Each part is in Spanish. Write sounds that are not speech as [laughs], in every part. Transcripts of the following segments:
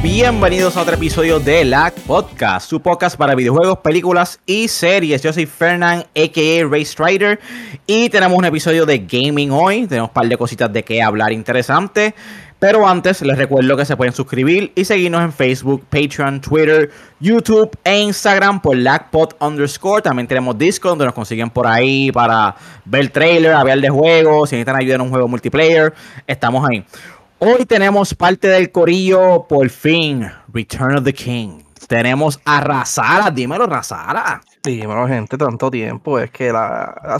Bienvenidos a otro episodio de LAC Podcast, su podcast para videojuegos, películas y series. Yo soy Fernand, a.k.a. Ray Strider, y tenemos un episodio de gaming hoy. Tenemos un par de cositas de qué hablar interesante. Pero antes les recuerdo que se pueden suscribir y seguirnos en Facebook, Patreon, Twitter, YouTube e Instagram por LACPod underscore. También tenemos Discord donde nos consiguen por ahí para ver trailer, hablar de juegos, si necesitan ayuda en un juego multiplayer, estamos ahí. Hoy tenemos parte del corillo, por fin, Return of the King. Tenemos a Razara, dímelo Razara. Dímelo gente, tanto tiempo, es que la,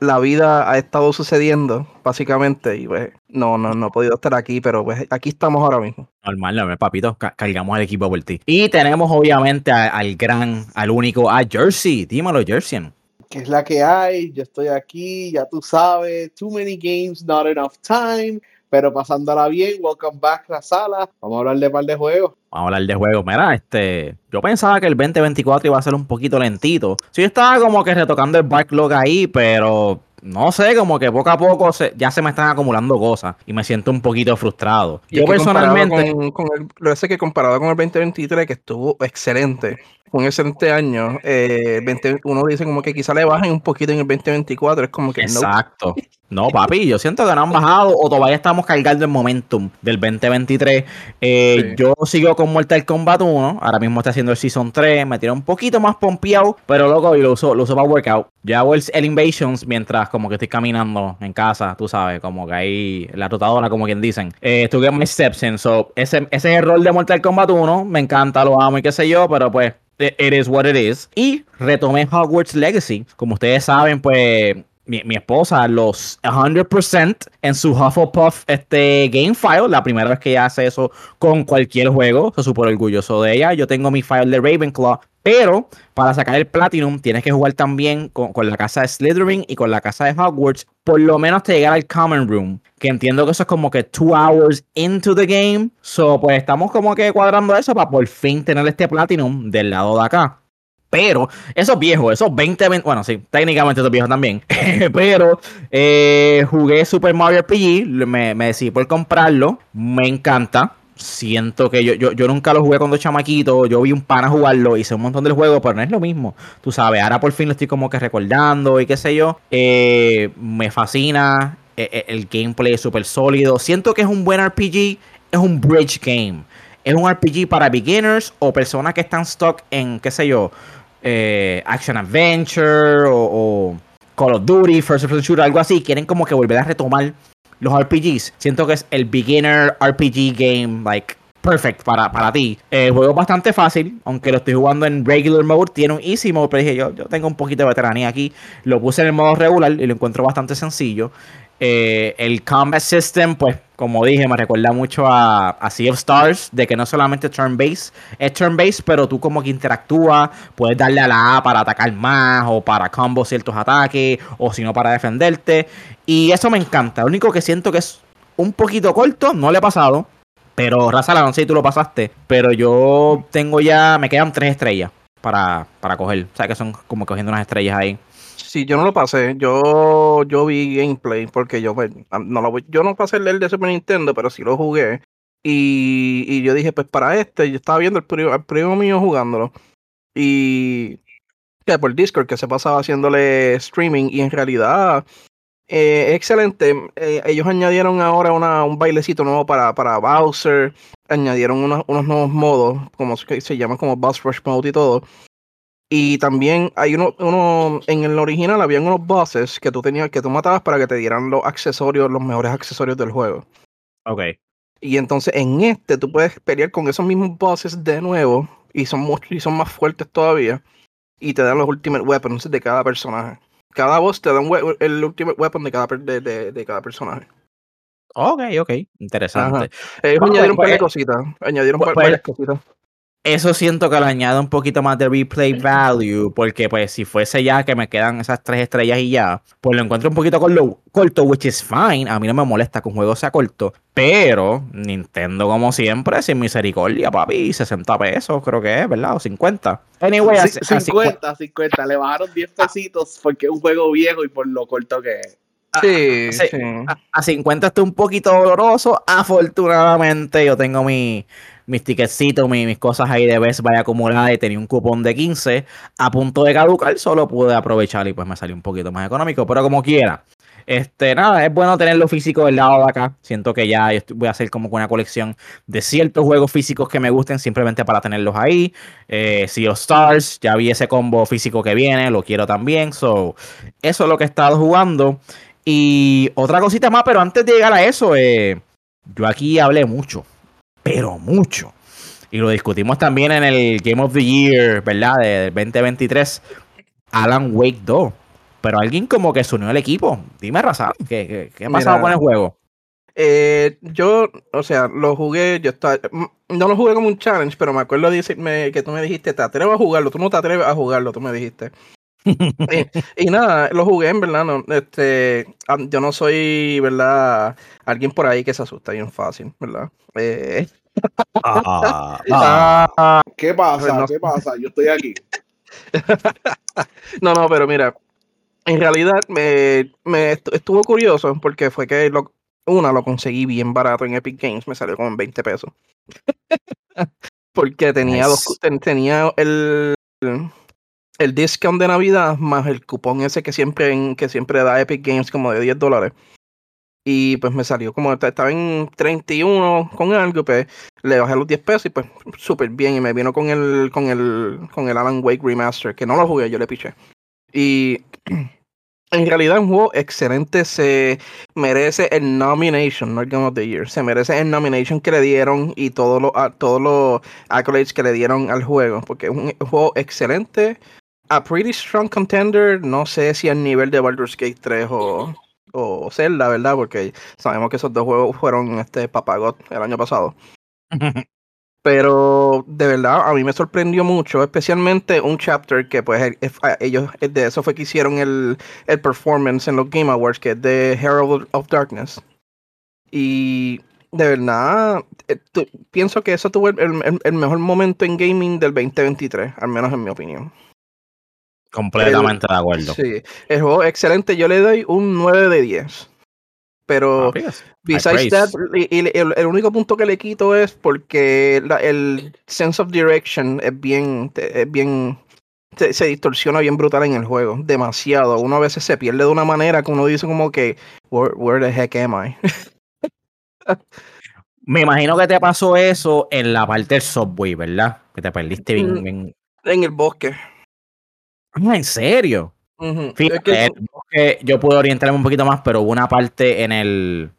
la, vida ha estado sucediendo, básicamente, y pues no, no, no he podido estar aquí, pero pues aquí estamos ahora mismo. Normal, no, papito, cargamos el equipo por ti. Y tenemos obviamente al gran, al único, a Jersey, dímelo Jersey. Que es la que hay, yo estoy aquí, ya tú sabes, too many games, not enough time pero pasándola bien, welcome back a la sala. Vamos a hablar de un par de juegos. Vamos a hablar de juegos. Mira, este, yo pensaba que el 2024 iba a ser un poquito lentito. Sí, estaba como que retocando el backlog ahí, pero no sé, como que poco a poco ya se me están acumulando cosas y me siento un poquito frustrado. yo personalmente. Con, lo sé que comparado con el 2023, que estuvo excelente, un excelente año, eh, uno dice como que quizá le bajen un poquito en el 2024, es como que Exacto. No, papi, yo siento que no han bajado o todavía estamos cargando el momentum del 2023. Eh, yo sigo con Mortal Kombat 1, ahora mismo está haciendo el Season 3, me tiene un poquito más pompeado, pero loco, y lo uso, lo uso para workout. Ya hago el, Invasions mientras como que estoy caminando en casa, tú sabes, como que ahí la rotadora, como quien dicen. Eh, estuve en my steps in, so ese, ese es el rol de Mortal Kombat 1, me encanta, lo amo y qué sé yo, pero pues It is what it is. Y retomé Hogwarts Legacy. Como ustedes saben, pues mi, mi, esposa los 100% en su Hufflepuff este, game file. La primera vez que ella hace eso con cualquier juego. Estoy súper orgulloso de ella. Yo tengo mi file de Ravenclaw. Pero para sacar el Platinum tienes que jugar también con, con, la casa de Slytherin y con la casa de Hogwarts. Por lo menos te llegar al Common Room. Que entiendo que eso es como que two hours into the game. So, pues estamos como que cuadrando eso para por fin tener este Platinum del lado de acá. Pero esos viejos, esos 20, 20 bueno, sí, técnicamente esos viejos también. [laughs] pero eh, jugué Super Mario RPG, me, me, decidí por comprarlo, me encanta. Siento que yo, yo, yo nunca lo jugué cuando chamaquito, yo vi un pana jugarlo, hice un montón del juego, pero no es lo mismo. Tú sabes, ahora por fin lo estoy como que recordando y qué sé yo. Eh, me fascina, el, e, el gameplay es súper sólido. Siento que es un buen RPG, es un bridge game. Es un RPG para beginners o personas que están stuck en, qué sé yo, eh, Action Adventure o, Call of Duty, First Person Shooter, algo así, quieren como que volver a retomar los RPGs. Siento que es el beginner RPG game, like, perfect para, para ti. El juego bastante fácil, aunque lo estoy jugando en regular mode, tiene un easy mode, pero dije yo, yo tengo un poquito de veteranía aquí. Lo puse en el modo regular y lo encuentro bastante sencillo. Eh, el combat system, pues, como dije, me recuerda mucho a, Sea of Stars, de que no solamente turn-based, es turn-based, pero tú como que interactúas, puedes darle a la A para atacar más, o para combo ciertos ataques, o si no para defenderte. Y eso me encanta. Lo único que siento que es un poquito corto, no le he pasado, pero Raza, no sé si tú lo pasaste, pero yo tengo ya, me quedan tres estrellas para, para coger. O sea que son como cogiendo unas estrellas ahí. Sí, yo no lo pasé. Yo, yo vi gameplay porque yo, pues, no lo, yo no pasé el de Super Nintendo, pero sí lo jugué. Y, y yo dije, pues para este, yo estaba viendo el primo, mío jugándolo. Y que por Discord, que se pasaba haciéndole streaming. Y en realidad, eh, excelente. Eh, ellos añadieron ahora una, un bailecito nuevo para, para Bowser. Añadieron unos, unos nuevos modos, como se, se llama como Boss Rush Mode y todo. Y también hay uno, uno, en el original habían unos bosses que tú tenías, que tú matabas para que te dieran los accesorios, los mejores accesorios del juego. Ok. Y entonces en este tú puedes pelear con esos mismos bosses de nuevo y son, y son más fuertes todavía. Y te dan los ultimate weapons de cada personaje. Cada boss te da el ultimate weapon de cada, de, de, cada personaje. Ok, ok, interesante. Ellos añadieron un par de cositas. Añadieron un par de cositas eso siento que le añade un poquito más de replay value, porque pues si fuese ya que me quedan esas tres estrellas y ya, pues lo encuentro un poquito con lo corto, which is fine. A mí no me molesta que un juego sea corto, pero Nintendo como siempre, sin misericordia, papi, 60 pesos creo que es, ¿verdad? O 50. Anyway, 50, 50, le bajaron 10 pesitos porque es un juego viejo y por lo corto que es. Sí, a, sí. a- a 50 está un poquito doloroso. Afortunadamente, yo tengo mi, mis ticketcitos, mi- mis cosas ahí de Best Buy acumuladas y tenía un cupón de 15 a punto de caducar. Solo pude aprovechar y pues me salió un poquito más económico, pero como quiera. Este, nada, es bueno tenerlo físico del lado de acá. Siento que ya voy a hacer como una colección de ciertos juegos físicos que me gusten simplemente para tenerlos ahí. Eh, Sea of Stars, ya vi ese combo físico que viene, lo quiero también. So, eso es lo que he estado jugando. Y otra cosita más, pero antes de llegar a eso, eh, yo aquí hablé mucho, pero mucho. Y lo discutimos también en el Game of the Year, ¿verdad? Del 2023, Alan Wake 2. Pero alguien como que se unió al equipo. Dime, Razal, ¿qué, qué, qué ha pasado Mira. con el juego? Eh, yo, o sea, lo jugué, yo estaba, mm, no lo jugué como un challenge, pero me acuerdo de decirme que tú me dijiste, te atreves a jugarlo, tú no te atreves a jugarlo, tú me dijiste. Y, y nada, lo jugué, en verdad, no, este, ah, yo no soy, ¿verdad? Alguien por ahí que se asusta bien fácil, ¿verdad? Eh, Ah, [laughs] ah, ¿Qué pasa? No. ¿Qué pasa? Yo estoy aquí. [laughs] no, no, pero mira, en realidad me, me estu- estuvo curioso porque fue que lo, una lo conseguí bien barato en Epic Games, me salió como en 20 pesos. [laughs] porque tenía dos, ten- tenía el el discount de Navidad más el cupón ese que siempre que siempre da Epic Games como de 10 dólares. Y pues me salió como estaba en 31 con algo, pues le bajé los 10 pesos y pues súper bien. Y me vino con el, con el, con el Alan Wake Remaster, que no lo jugué, yo le piché. Y [clears throat] en realidad un juego excelente, se merece el nomination, no el Game of the Year. Se merece el nomination que le dieron y todos los todos los accolades que le dieron al juego. Porque es un juego excelente. A pretty strong contender, no sé si al nivel de Baldur's Gate 3 o, o Zelda, ¿verdad? Porque sabemos que esos dos juegos fueron este Papagot el año pasado. [laughs] Pero de verdad, a mí me sorprendió mucho, especialmente un chapter que pues ellos, de eso fue que hicieron el, el performance en los Game Awards, que es de Herald of Darkness. Y de verdad, eh, pienso que eso tuvo el, el- el mejor momento en gaming del 2023, al menos en mi opinión. Completamente de acuerdo. Sí, el juego excelente, yo le doy un 9 de 10. Pero... Ah, Besides that, y- y el, el único punto que le quito es porque la- el sense of direction es bien, es bien, se, se distorsiona bien brutal en el juego, demasiado. Uno a veces se pierde de una manera que uno dice como que, where, where the heck am I? [laughs] Me imagino que te pasó eso en la parte del subway, ¿verdad? Que te perdiste bien. Mm. bien- en el bosque. Ah, ¿En serio? Fíjate, que- yo puedo orientarme un poquito más, pero hubo una parte en el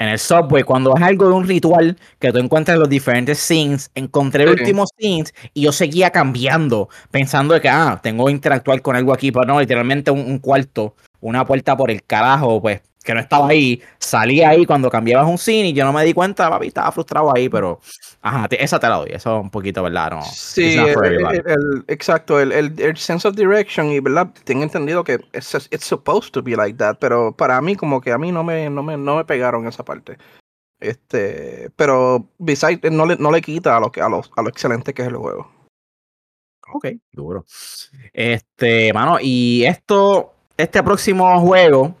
en el subway, cuando es algo de un ritual que tú encuentras los diferentes scenes, encontré el último scenes y yo seguía cambiando, pensando de que, ah, tengo que interactuar con algo aquí, pero no, literalmente un, un cuarto, una puerta por el carajo, pues, que no estaba ahí, salía ahí cuando cambiabas un scene y yo no me di cuenta, papi, estaba frustrado ahí, pero, ajá, te- esa te la doy, eso un poquito, ¿verdad? No, Sí, el- el- el- exacto, el, el, el sense of direction y verdad, tengo entendido que it's, it's supposed to be like that, pero para mí como que a mí no me, no me, no me pegaron esa parte. Este, pero besides, no le, no le quita a lo que, a lo, a lo excelente que es el juego. Ok, duro. Este, mano, y esto, este próximo juego,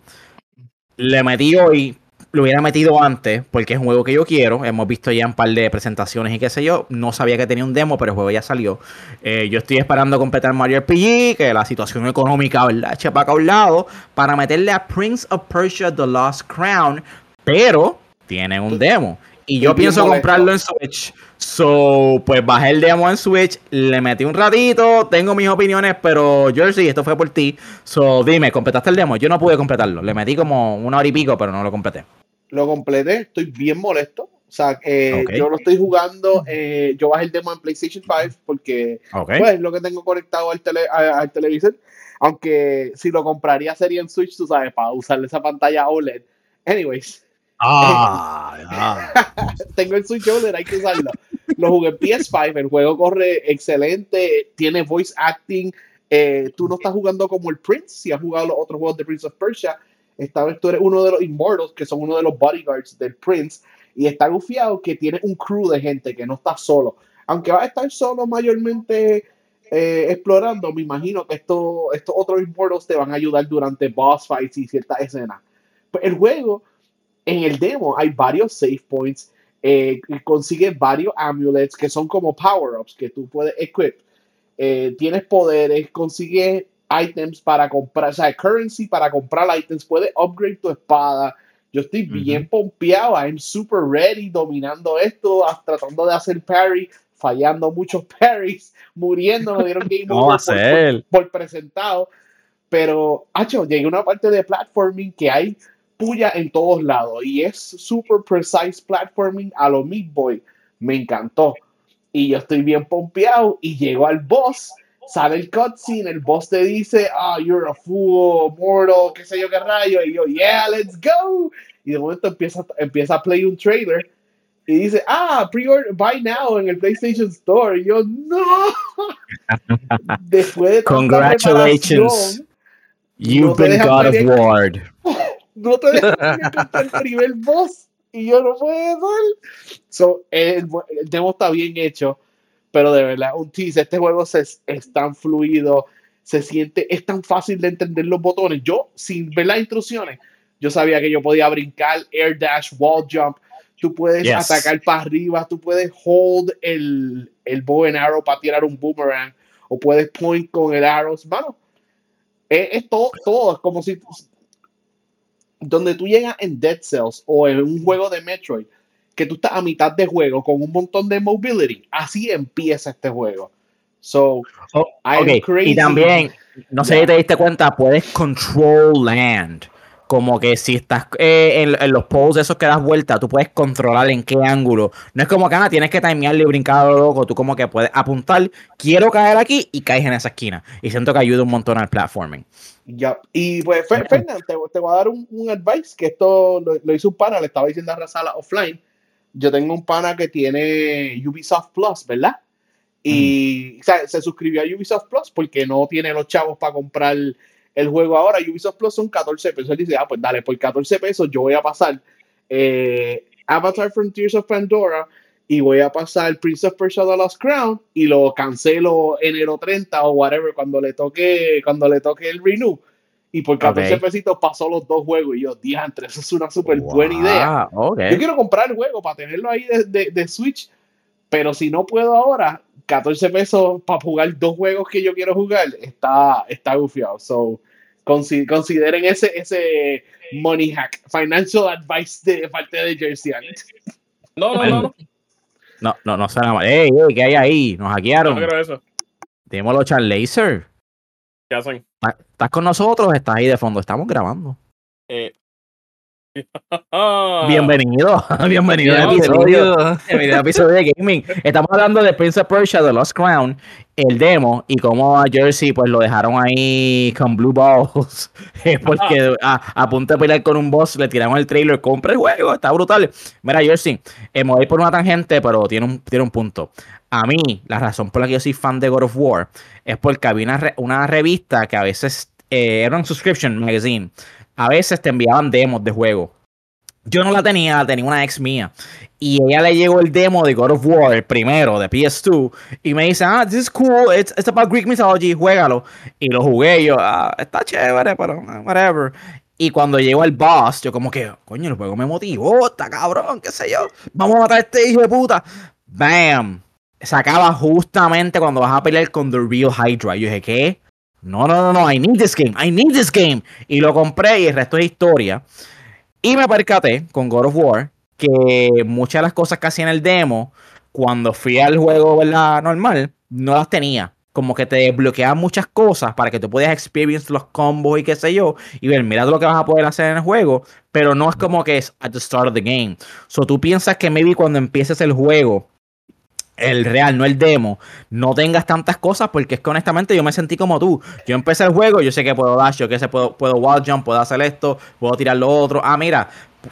le metí hoy, lo hubiera metido antes, porque es un juego que yo quiero. Hemos visto ya un par de presentaciones y qué sé yo. No sabía que tenía un demo, pero el juego ya salió. Eh, yo estoy esperando completar Mario RPG, que la situación económica, ¿verdad? A un lado, para meterle a Prince of Persia The Lost Crown, pero tiene un demo. Y yo pienso comprarlo en Switch. So, pues bajé el demo en Switch, le metí un ratito, tengo mis opiniones, pero Jersey, esto fue por ti. So, dime, ¿completaste el demo? Yo no pude completarlo. Le metí como una hora y pico, pero no lo completé. Lo completé, estoy bien molesto. O sea, eh, yo lo estoy jugando, eh, yo bajé el demo en PlayStation 5 porque Ok. pues, es lo que tengo conectado al, tele- a- al televisor. Aunque si lo compraría sería en Switch, tú sabes, para usarle esa pantalla OLED. Anyways, [laughs] Tengo el Switch OLED, hay que usarlo. Lo jugué en PS5, el juego corre excelente, tiene voice acting. eh, tú no estás jugando como el Prince, si has jugado los otros juegos de Prince of Persia. Esta vez tú eres uno de los Immortals, que son uno de los bodyguards del Prince. Y está confiado que tiene un crew de gente, que no está solo. Aunque va a estar solo mayormente eh, explorando, me imagino que esto, estos otros Immortals te van a ayudar durante boss fights y ciertas escenas. Pues el juego, en el demo, hay varios save points, eh, consigues varios amulets que son como power-ups que tú puedes equip. Eh, tienes poderes, consigues items para comprar, o sea, currency para comprar items, puedes upgrade tu espada. Yo estoy bien pompeado, I'm super ready, dominando esto, tratando de hacer parry, fallando muchos [laughs] parries, muriendo, me dieron game [laughs] over por, presentado. Pero, hacho, llegué a una parte de platforming que hay puya en todos lados y es super precise platforming a lo Meat Boy. Me encantó. Y yo estoy bien pompeado y llego al boss sale el cutscene, el boss te dice, ah, you're a fool, mortal, qué sé yo qué rayo, y yo, yeah, let's go. Y de momento empieza, empieza a play un trailer y dice, ah, pre-order, buy now en el PlayStation Store. Y yo, no. [laughs] Después de Congratulations. You've been God of War. No te dejas el primer boss. Y yo no puedo. So, el, el demo está bien hecho pero de verdad, un tease, este juego se, es tan fluido, se siente, es tan fácil de entender los botones. Yo, sin ver las instrucciones, yo sabía que yo podía brincar, air dash, wall jump, tú puedes atacar para arriba, tú puedes hold el, el bow and arrow para tirar un boomerang, o puedes point con el arrow, mano. Es, todo, todo, es como si donde tú llegas en Dead Cells o en un juego de Metroid, que tú estás a mitad de juego con un montón de mobility. Así empieza este juego. So, oh, Y también, no sé si te diste cuenta, puedes control land. Como que si estás eh, en, los posts esos que das vuelta, tú puedes controlar en qué ángulo. No es como que ah, tienes que timearle y brincar a lo loco. Tú como que puedes apuntar, quiero caer aquí y caes en esa esquina. Y siento que ayuda un montón al platforming. Ya, y pues, Fernando, te, voy a dar un, advice que esto lo, hizo un pana, le estaba diciendo a Razala offline yo tengo un pana que tiene Ubisoft Plus, ¿verdad? Y se suscribió a Ubisoft Plus porque no tiene los chavos para comprar el juego ahora. Ubisoft Plus son 14 pesos. Él dice, ah, pues dale, por 14 pesos yo voy a pasar eh, Avatar Frontiers of Pandora y voy a pasar Prince of Persia The Lost Crown y lo cancelo enero 30 o whatever cuando le toque, cuando le toque el renew y por 14 pesitos pasó los dos juegos. Y yo, diantre, eso es una súper buena idea. Yo quiero comprar el juego para tenerlo ahí de, de, Switch, pero si no puedo ahora, 14 pesos para jugar dos juegos que yo quiero jugar, está, está gufiado. So, consideren ese, ese money hack, financial advice de parte de Jersey. No, no, no. No, no, no suena mal. Ey, ey, ¿qué hay ahí? Nos hackearon. No creo eso. Tenemos los Laser. ¿Qué hacen? ¿Estás con nosotros? ¿Estás ahí de fondo? Estamos grabando. Eh. [laughs] bienvenido, [laughs] bienvenido al episodio, episodio de Gaming. Estamos hablando de Prince of Persia, The Lost Crown, el demo y cómo a Jersey pues lo dejaron ahí con blue balls. [laughs] porque a, punto de pelear con un boss le tiraron el trailer, compra el juego, está brutal. Mira, Jersey, eh, me voy por una tangente, pero tiene un, tiene un punto. A mí, la razón por la que yo soy fan de God of War es porque había una, revista que a veces eh, era un subscription magazine. A veces te enviaban demos de juego. Yo no la tenía, tenía una ex mía. Y ella le llegó el demo de God of War, el primero, de PS2. Y me dice, ah, this is cool, it's, about Greek mythology, juégalo. Y lo jugué yo, ah, está chévere, pero whatever. Y cuando llegó el boss, yo como que, coño, el juego me motivó, está cabrón, qué sé yo. Vamos a matar a este hijo de puta. Bam se acaba justamente cuando vas a pelear con The Real Hydra. Yo dije, ¿qué? No, no, no, no, I need this game, I need this game. Y lo compré y el resto es historia. Y me percaté con God of War que muchas de las cosas que hacía en el demo, cuando fui al juego ¿verdad? normal, no las tenía. Como que te desbloqueaban muchas cosas para que tú puedas experience los combos y qué sé yo. Y ver, mira lo que vas a poder hacer en el juego. Pero no es como que es at the start of the game. So tú piensas que maybe cuando empieces el juego el real, no el demo, no tengas tantas cosas, porque es que honestamente yo me sentí como tú. Yo empecé el juego, yo sé que puedo dash, yo que sé, puedo, puedo wall jump, puedo hacer esto, puedo tirar lo otro. Ah, mira,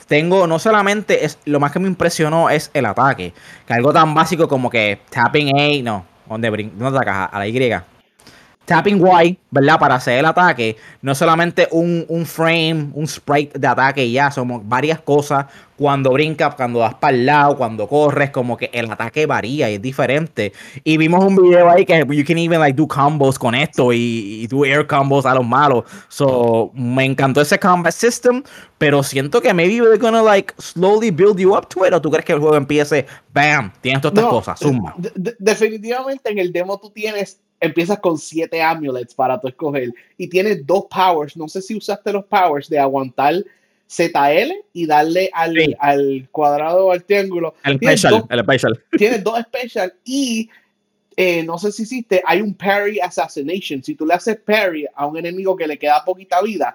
tengo, no solamente es, lo más que me impresionó es el ataque, que algo tan básico como que tapping A, no, ¿dónde, ¿dónde atacas? A la Y. tapping Y, ¿verdad? Para hacer el ataque, no solamente un, un frame, un sprite de ataque ya, somos varias cosas. Cuando brincas, cuando das para el lado, cuando corres, como que el ataque varía y es diferente. Y vimos un video ahí que you can even like do combos con esto y, y do air combos a los malos. So, me encantó ese combat system, pero siento que maybe we're gonna like slowly build you up to it. ¿O tú crees que el juego empiece, bam, tienes todas estas No, cosas, de- definitivamente en el demo tú tienes, empiezas con siete amulets para tu escoger y tienes dos powers. No sé si usaste los powers de aguantar ZL y darle al, Sí. al cuadrado o al triángulo. El Tienes special, dos- el special. [laughs] tienes dos special y eh, no sé si hiciste, hay un parry assassination. Si tú le haces parry a un enemigo que le queda poquita vida,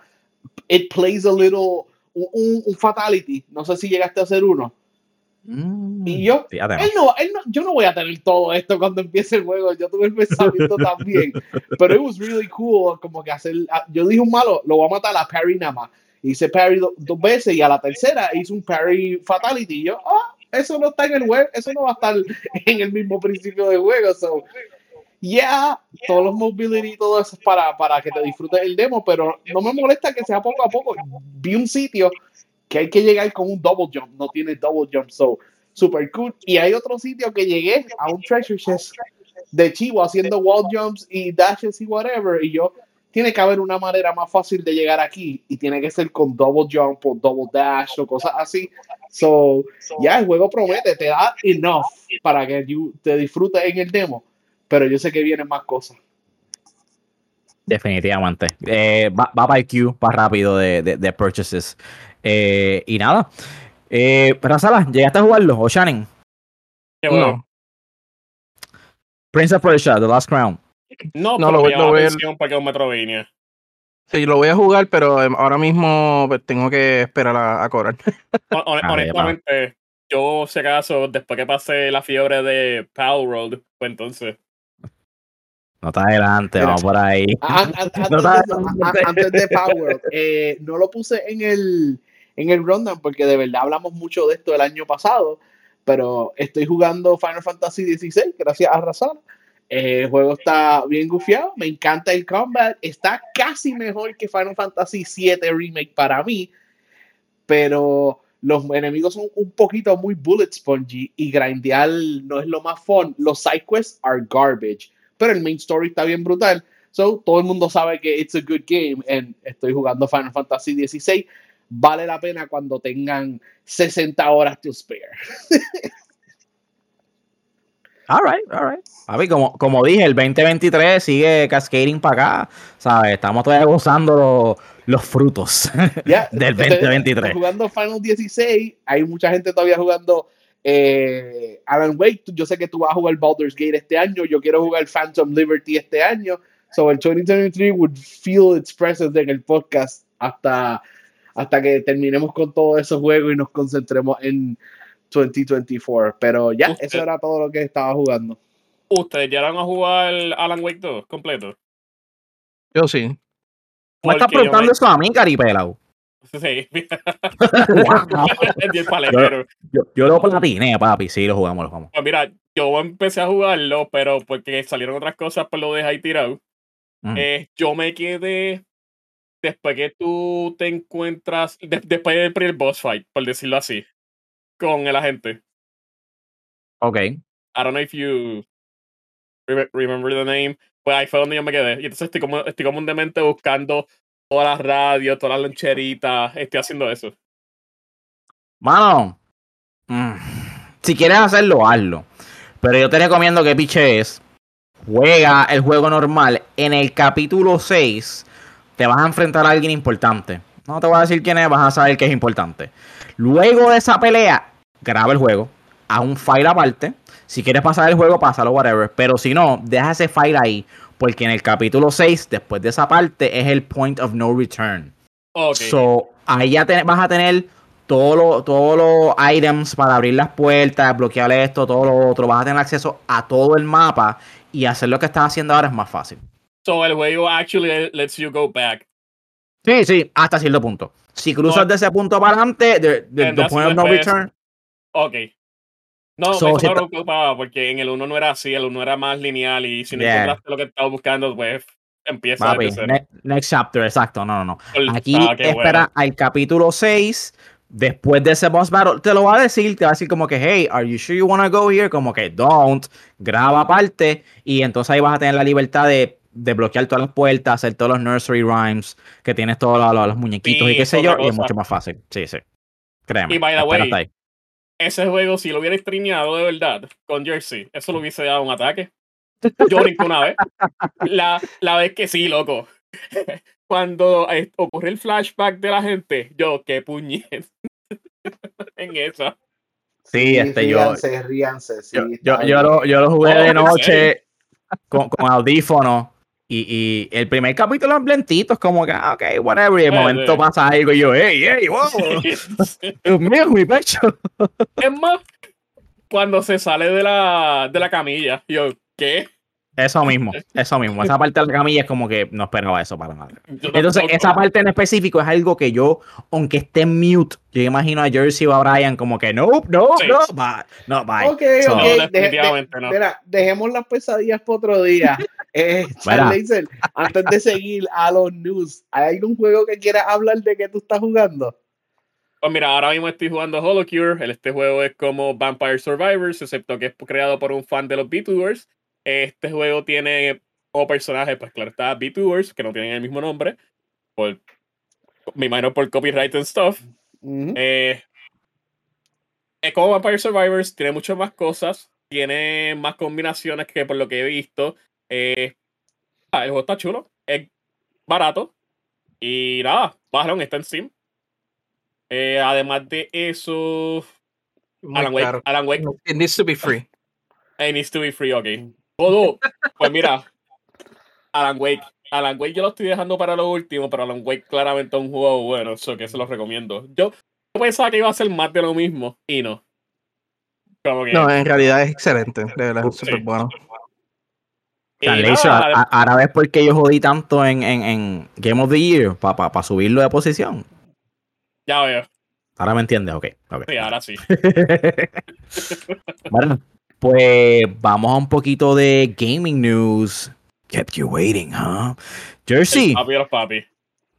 it plays a little, un, un- un fatality. No sé si llegaste a hacer uno. Y yo, él no, él no- yo no voy a tener todo esto cuando empiece el juego. Yo tuve el pensamiento [laughs] también. Pero it was really cool. Como que hacer. ah, Yo dije un malo, lo voy a matar a parry nada más. Hice parry do- dos veces y a la tercera hice un parry fatality. Y yo, ah, eso no está en el web, eso no va a estar en el mismo principio de juego. So, yeah, todos los mobility y todo eso es para, para que te disfrutes el demo, pero no me molesta que sea poco a poco. Vi un sitio que hay que llegar con un double jump, no tiene double jump, so super cool. Y hay otro sitio que llegué a un treasure chest de Chivo haciendo wall jumps y dashes y whatever, y yo tiene que haber una manera más fácil de llegar aquí y tiene que ser con double jump o double dash o cosas así. So, ya el juego promete, te da enough para que you- te disfrutes en el demo, pero yo sé que vienen más cosas. Definitivamente. Eh, va, va para queue, para rápido de, de purchases. Eh, y nada. Eh, pero Sala, ¿llegaste a jugarlo? ¿O Shannon? Qué bueno. No, Prince of Persia, The Last Crown. No, No, lo me voy- llama lo voy a- la atención un Metrovania. sí, lo voy a jugar, pero em, ahora mismo pues, tengo que esperar a, a cobrar. [laughs] Hon- hon- Ah, honestamente, yo, si acaso, después que pasé la fiebre de Pal Road, pues entonces. No está adelante, vamos por ahí. A- an- an- antes, No de está- eso, a- a- antes de Power, eh, no lo puse en el, en el rundown porque de verdad hablamos mucho de esto el año pasado, pero estoy jugando Final Fantasy XVI gracias a Razana. Eh, el juego está bien gufiado, me encanta el combat, está casi mejor que Final Fantasy VII Remake para mí, pero los enemigos son un poquito muy bullet spongy y grindear no es lo más fun. Los side quests are garbage, pero el main story está bien brutal. So, todo el mundo sabe que it's a good game. And estoy jugando Final Fantasy XVI. Vale la pena cuando tengan 60 horas to spare. [laughs] All right, all right. Papi, como, como dije, el 2023 sigue cascading para acá. ¿Sabes? Estamos todavía gozando los, los frutos [laughs] Ya, del estoy- 2023. estoy jugando Final 16. Hay mucha gente todavía jugando eh, Alan Wake. Yo sé que tú vas a jugar Baldur's Gate este año. Yo quiero jugar Phantom Liberty este año. So, el 2023 would feel its presence en el podcast hasta, hasta que terminemos con todos esos juegos y nos concentremos en 2024. Pero ya, Usted- eso era todo lo que estaba jugando. ¿Ustedes llegaron a jugar Alan Wake 2 completo? Yo sí. ¿Me estás yo preguntando me- eso a mí, caripelao? [laughs] Sí. [laughs] [laughs] Paletero. yo, yo lo platiné, papi. Sí, lo jugamos, lo jugamos. Pues mira, yo empecé a jugarlo, pero porque salieron otras cosas, pues lo dejé ahí tirado. Mm. Eh, yo me quedé después que tú te encuentras, de- después del primer boss fight, por decirlo así, con el agente. Ok. I don't know if you re- remember the name. Pues ahí fue donde yo me quedé. Y entonces estoy como, estoy como un demente buscando todas las radios, todas las loncheritas. Estoy haciendo eso. Mano, mm, si quieres hacerlo, hazlo. Pero yo te recomiendo que piches. Juega el juego normal. En el capítulo 6 te vas a enfrentar a alguien importante. No te voy a decir quién es, vas a saber que es importante. Luego de esa pelea, graba el juego. Haz un file aparte. Si quieres pasar el juego, pásalo, whatever. Pero si no, deja ese file ahí. Porque en el capítulo 6, después de esa parte, es el point of no return. Ok. So, ahí ya te- vas a tener todos los todos los items para abrir las puertas, bloquear esto, todo lo otro. Vas a tener acceso a todo el mapa y hacer lo que estás haciendo ahora es más fácil. So el juego actually lets you go back. Sí, sí, hasta cierto punto. Si cruzas de ese punto para adelante, the, the- And the that's point of the no best. return. Ok. No, So, eso si me preocupaba porque en el 1 no era así, el 1 era más lineal y si no Yeah. encontraste lo que estabas buscando, pues empieza Papi, cero. ne- next chapter, exacto. No, no, no. Aquí ah, espera bueno. al capítulo 6. Después de ese boss battle, te lo va a decir, te va a decir como que, hey, are you sure you wanna go here? Como que don't, graba aparte y entonces ahí vas a tener la libertad de, de bloquear todas las puertas, hacer todos los nursery rhymes, que tienes todos los, los- los muñequitos Sí, y qué sé yo, y es mucho más fácil. Sí, sí. Créeme. Y by the espérate way, ahí. Ese juego, si lo hubiera streameado de verdad con Jersey, eso lo hubiese dado un ataque. [laughs] Yo brinco una vez. La, la vez que sí, loco. [laughs] Cuando eh, ocurre el flashback de la gente, yo, qué puñet. [laughs] en esa. Sí, este, yo, ríanse, ríanse, sí, yo, está yo, yo lo, yo lo jugué Oh, de ¿en noche con, con audífono. Y, y el primer capítulo es lentitos, como que, ah, ok, whatever. Y de Eh, momento eh. pasa algo y yo, hey, hey, wow. [laughs] Dios mío, mi pecho. es más, cuando se sale de la, de la camilla, yo, ¿qué? Eso mismo, eso mismo. Esa parte de la camilla es como que no esperaba eso para nada. Entonces, esa parte en específico es algo que yo, aunque esté en mute, yo imagino a Jersey o a Brian como que, no, no, Sí. no, bye, no, bye. Ok, So- ok. No, de- definitivamente de- no. Mira, dejemos las pesadillas para otro día. [laughs] Eh, antes de seguir a los news, ¿hay algún juego que quieras hablar de que tú estás jugando? Pues mira, ahora mismo estoy jugando Holocure. Este juego es como Vampire Survivors, excepto que es creado por un fan de los VTubers. Este juego tiene como personaje, pues claro, está VTubers, que no tienen el mismo nombre. Por, me imagino por copyright and stuff. Eh, es como Vampire Survivors, tiene muchas más cosas, tiene más combinaciones que por lo que he visto. Eh, ah, el juego está chulo, es barato y nada, bájalo, está en Steam. Eh, además de eso, Muy Alan Wake. Alan Wake It needs to be free. it needs to be free, ok. Todo, pues mira, Alan Wake, Alan Wake yo lo estoy dejando para lo último, pero Alan Wake claramente es un juego bueno, eso que se lo recomiendo. Yo, yo pensaba que iba a ser más de lo mismo y no. Como que, No, en realidad es excelente. De verdad, es Sí. súper bueno. Tan a- a- ahora ves por qué yo jodí tanto en, en, en Game of the Year para subirlo de posición. ya veo, Ahora me entiendes, ok. ok. sí, ahora sí. [laughs] bueno, pues vamos a un poquito de gaming news. Kept you waiting, huh? Jersey, El papi los papi.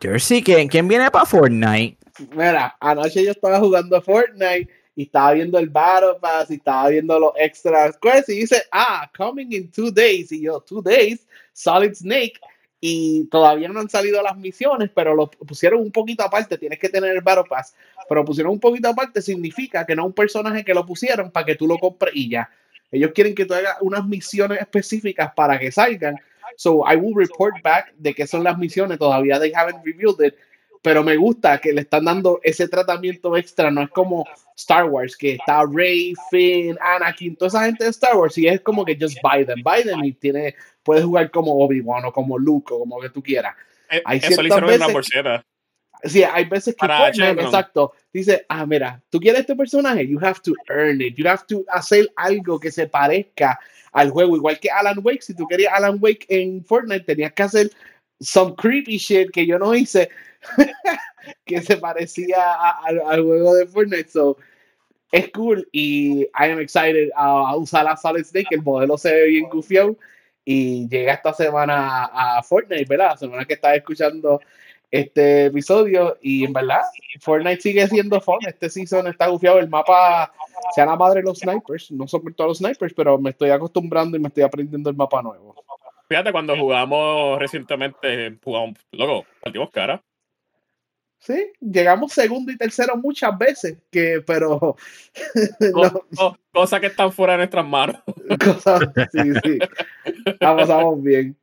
Jersey, ¿quién, quién viene para Fortnite? Mira, anoche yo estaba jugando Fortnite y estaba viendo el Battle Pass y estaba viendo los extra quests y dice, ah, coming in two days. Y yo, two days, Solid Snake. Y todavía no han salido las misiones, pero lo pusieron un poquito aparte. Tienes que tener el Battle Pass, pero pusieron un poquito aparte. Significa que no un personaje que lo pusieron para que tú lo compres y ya. Ellos quieren que tú hagas unas misiones específicas para que salgan. So I will report back de qué son las misiones. Todavía they haven't revealed it pero me gusta que le están dando ese tratamiento extra, no es como Star Wars, que está Rey, Finn, Anakin, toda esa gente de Star Wars, y es como que just buy them, buy them, y tiene, puedes jugar como Obi-Wan o como Luke, o como que tú quieras. Eh, Hay Eso ciertas hicieron veces-. Sí, hay veces que Para Fortnite, exacto, dice, ah, mira, tú quieres este personaje, you have to earn it, you have to hacer algo que se parezca al juego, igual que Alan Wake, si tú querías Alan Wake en Fortnite, tenías que hacer some creepy shit que yo no hice, [laughs] que se parecía a- al- juego de Fortnite, so es cool y I am excited a, a usar la Solid Snake, el modelo se ve bien gufiado y llega esta semana a, a Fortnite, ¿verdad? La semana que estás escuchando este episodio y en verdad Fortnite sigue siendo fun, este season está gufiado, el mapa sea la madre de los snipers, no soporto a los snipers, pero me estoy acostumbrando y me estoy aprendiendo el mapa nuevo. Fíjate, cuando jugamos recientemente, jugamos, loco, partimos cara. Sí, llegamos segundo y tercero muchas veces, que pero [laughs] no, cosas que están fuera de nuestras manos. [laughs] cosas, sí, sí, la pasamos bien.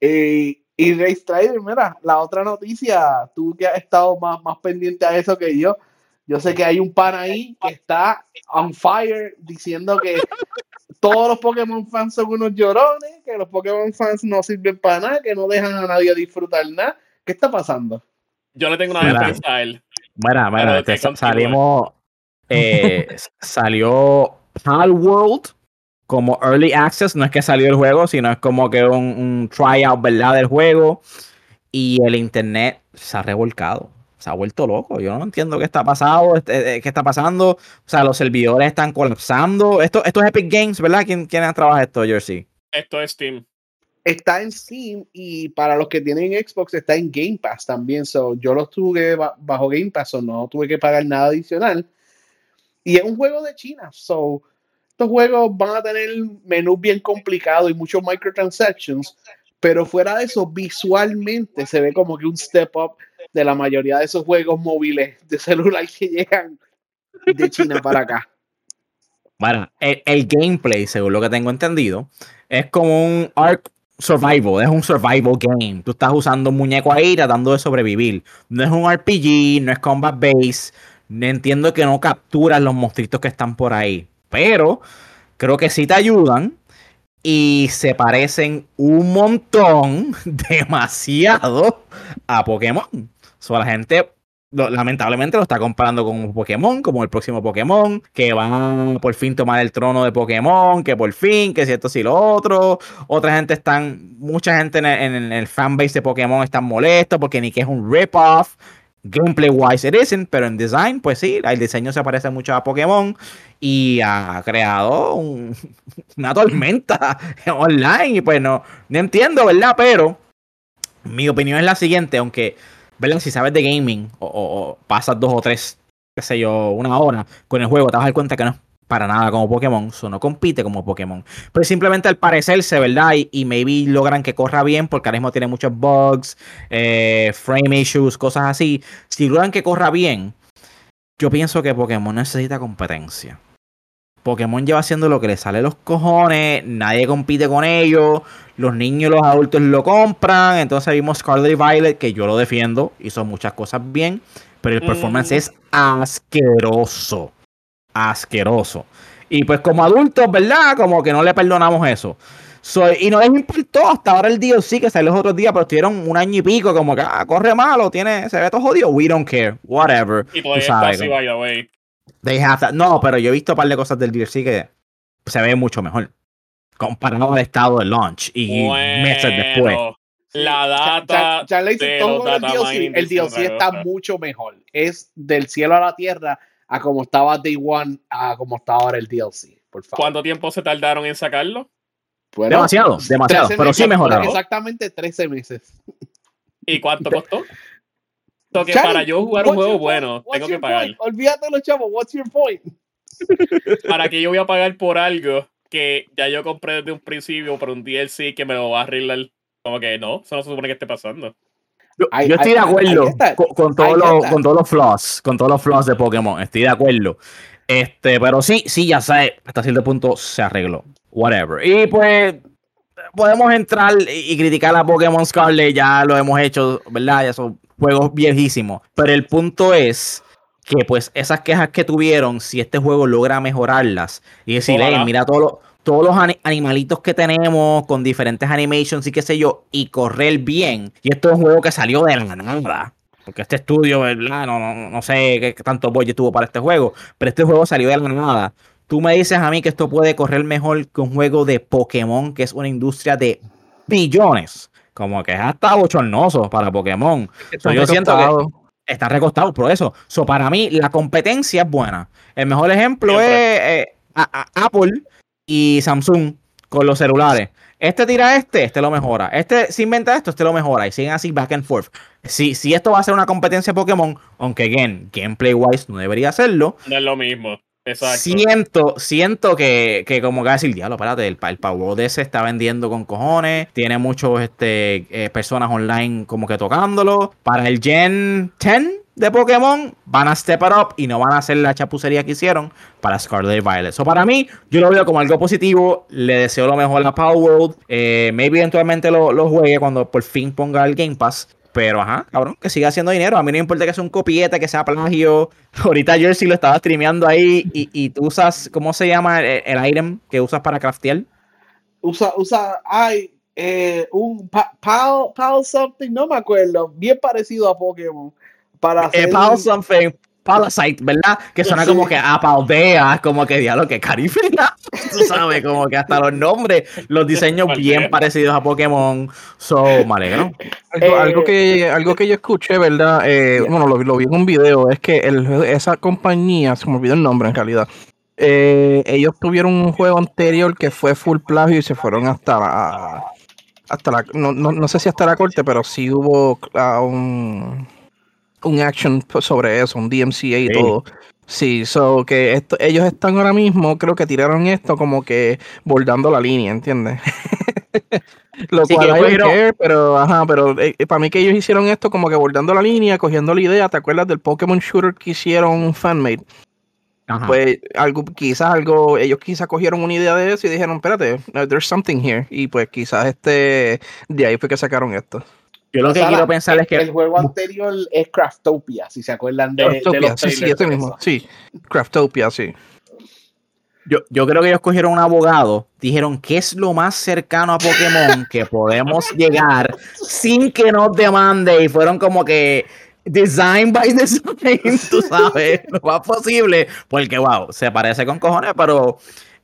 Y, y Ray Strider, mira, la otra noticia, tú que has estado más, más pendiente a eso que yo, yo sé que hay un pan ahí que está on fire diciendo que todos los Pokémon fans son unos llorones, que los Pokémon fans no sirven para nada, que no dejan a nadie disfrutar nada. ¿Qué está pasando? Yo le tengo una Mira. defensa a él. Bueno, bueno, Pero este, que salimos. eh, [laughs] salió Pal World como Early Access. No es que salió el juego, sino es como que un, un tryout, ¿verdad? Del juego. Y el internet se ha revolcado. Se ha vuelto loco. Yo no entiendo qué está pasando. este, eh, qué está pasando. O sea, los servidores están colapsando. Esto, esto es Epic Games, ¿verdad? ¿Quién, quién trabaja esto, Jersey? Esto es Steam. Está en Steam y para los que tienen Xbox está en Game Pass también. So, yo lo tuve bajo Game Pass, o no tuve que pagar nada adicional. Y es un juego de China. So, estos juegos van a tener menús bien complicados y muchos microtransactions. Pero fuera de eso, visualmente se ve como que un step up de la mayoría de esos juegos móviles de celular que llegan de China para acá. Bueno, el, gameplay, según lo que tengo entendido, es como un Ark Survival, es un survival game. Tú estás usando un muñeco ahí tratando de sobrevivir. No es un RPG, no es combat base. Entiendo que no capturas los monstruitos que están por ahí. Pero creo que sí te ayudan. Y se parecen un montón, [laughs] demasiado, a Pokémon. So, la gente lamentablemente lo está comparando con un Pokémon, como el próximo Pokémon, que van por fin tomar el trono de Pokémon, que por fin, que si esto, si lo otro. Otra gente están, mucha gente en el, fanbase de Pokémon están molestos porque ni que es un rip-off. Gameplay wise it isn't, pero en design, pues sí, el diseño se parece mucho a Pokémon y ha creado [laughs] una tormenta [laughs] online. Y pues no, no entiendo, ¿verdad? Pero mi opinión es la siguiente, aunque ¿verdad? Si sabes de gaming o, pasas dos o tres, qué sé yo, una hora con el juego, te vas a dar cuenta que no es para nada como Pokémon, eso no compite como Pokémon. Pero simplemente al parecerse, ¿verdad? Y, maybe logran que corra bien, porque ahora mismo tiene muchos bugs, eh, frame issues, cosas así. Si logran que corra bien, yo pienso que Pokémon necesita competencia. Pokémon lleva haciendo lo que le sale los cojones, nadie compite con ellos, los niños y los adultos lo compran, entonces vimos Scarlet y Violet, que yo lo defiendo, hizo muchas cosas bien, pero el performance es asqueroso, asqueroso. Y pues como adultos, ¿verdad? Como que no le perdonamos eso. y no les importó hasta ahora el DLC que salió los otros días, pero estuvieron un año y pico, como que ah, corre malo, tiene, se ve todo jodido. We don't care, whatever. Y así, by the way. No, pero yo he visto un par de cosas del DLC que se ve mucho mejor. Comparado al estado de launch y meses después. La data. Ya, le todo el DLC. El DLC está mucho mejor. Es del cielo a la tierra a como estaba Day One a como está ahora el DLC. Por favor. ¿Cuánto tiempo se tardaron en sacarlo? demasiado, demasiado, pero sí mejoraron. Exactamente 13 meses. ¿Y cuánto costó? Que para yo jugar un juego bueno, tengo que pagar. Olvídate los chavos, what's your point? [laughs] para que yo voy a pagar por algo que ya yo compré desde un principio por un DLC que me lo va a arreglar. Como que no, eso no se supone que esté pasando. Yo, estoy de acuerdo con, todos los, con todos los flaws, con todos los flaws de Pokémon, estoy de acuerdo. Este, pero sí, sí, ya sé, hasta cierto punto se arregló. Whatever. Y pues podemos entrar y criticar a Pokémon Scarlet, ya lo hemos hecho, ¿verdad? Ya son juegos viejísimos. Pero el punto es que pues esas quejas que tuvieron, si este juego logra mejorarlas y decir, mira todos los, todos los animalitos que tenemos con diferentes animations y qué sé yo, y correr bien. Y esto es un juego que salió de la nada. Porque este estudio, ¿verdad? No, no, no sé qué tanto budget tuvo para este juego, pero este juego salió de la nada. Tú me dices a mí que esto puede correr mejor que un juego de Pokémon, que es una industria de billones como que es hasta bochornoso para Pokémon. yo siento que está recostado por eso. So, para mí, la competencia es buena. El mejor ejemplo es eh, Apple y Samsung con los celulares. Este tira este, este lo mejora. Este se inventa esto, este lo mejora. Y siguen así back and forth. Si, si esto va a ser una competencia Pokémon, aunque again, gameplay wise no debería hacerlo. No es lo mismo. Siento, siento que, que como que decir, diablo, espérate, el, el Power se está vendiendo con cojones, tiene muchos este, eh, personas online como que tocándolo. Para el Gen 10 de Pokémon van a step it up y no van a hacer la chapucería que hicieron para Scarlet Violet. So, para mí, yo lo veo como algo positivo. Le deseo lo mejor a Power World. Eh, maybe eventualmente lo, lo juegue cuando por fin ponga el Game Pass. Pero ajá, cabrón, que siga haciendo dinero. A mí no importa que sea un copiete, que sea plagio. [laughs] Ahorita Jersey lo estaba streameando ahí y, y tú usas, ¿cómo se llama el, item que usas para craftear? Usa, usa, ay, eh, un pal, something, no me acuerdo, bien parecido a Pokémon. Para eh, hacer... something, Parasite, ¿verdad? Que suena como que a Paldea, como que diablo, que carifina. [laughs] Tú sabes, como que hasta los nombres, los diseños bien parecidos a Pokémon. So, me alegro. Algo, que, algo que yo escuché, ¿verdad? Eh, bueno, lo, vi en un video, es que el, esa compañía, se me olvidó el nombre en realidad, eh, ellos tuvieron un juego anterior que fue full plagio y se fueron hasta hasta la, no, no, no sé si hasta la corte, pero sí hubo uh, un, un action sobre eso, un DMCA y Sí. todo. Sí, so que esto, ellos están ahora mismo, creo que tiraron esto como que bordando la línea, ¿entiendes? [laughs] Lo Sí, cual que care, pero ajá, pero eh, para mí que ellos hicieron esto como que bordando la línea, cogiendo la idea, ¿te acuerdas del Pokémon Shooter que hicieron fanmade? Ajá. Pues algo, quizás algo, ellos quizás cogieron una idea de eso y dijeron, espérate, there's something here. Y pues quizás este, de ahí fue que sacaron esto. Yo lo que quiero pensar el, es que el juego anterior es Craftopia, si se acuerdan de, de Craftopia, los sí, sí, ese mismo, sí. Craftopia, sí. Yo, yo creo que ellos cogieron un abogado, dijeron qué es lo más cercano a Pokémon que podemos [laughs] llegar sin que nos demande y fueron como que design by [laughs] design, tú sabes, lo más posible, porque wow, se parece con cojones, pero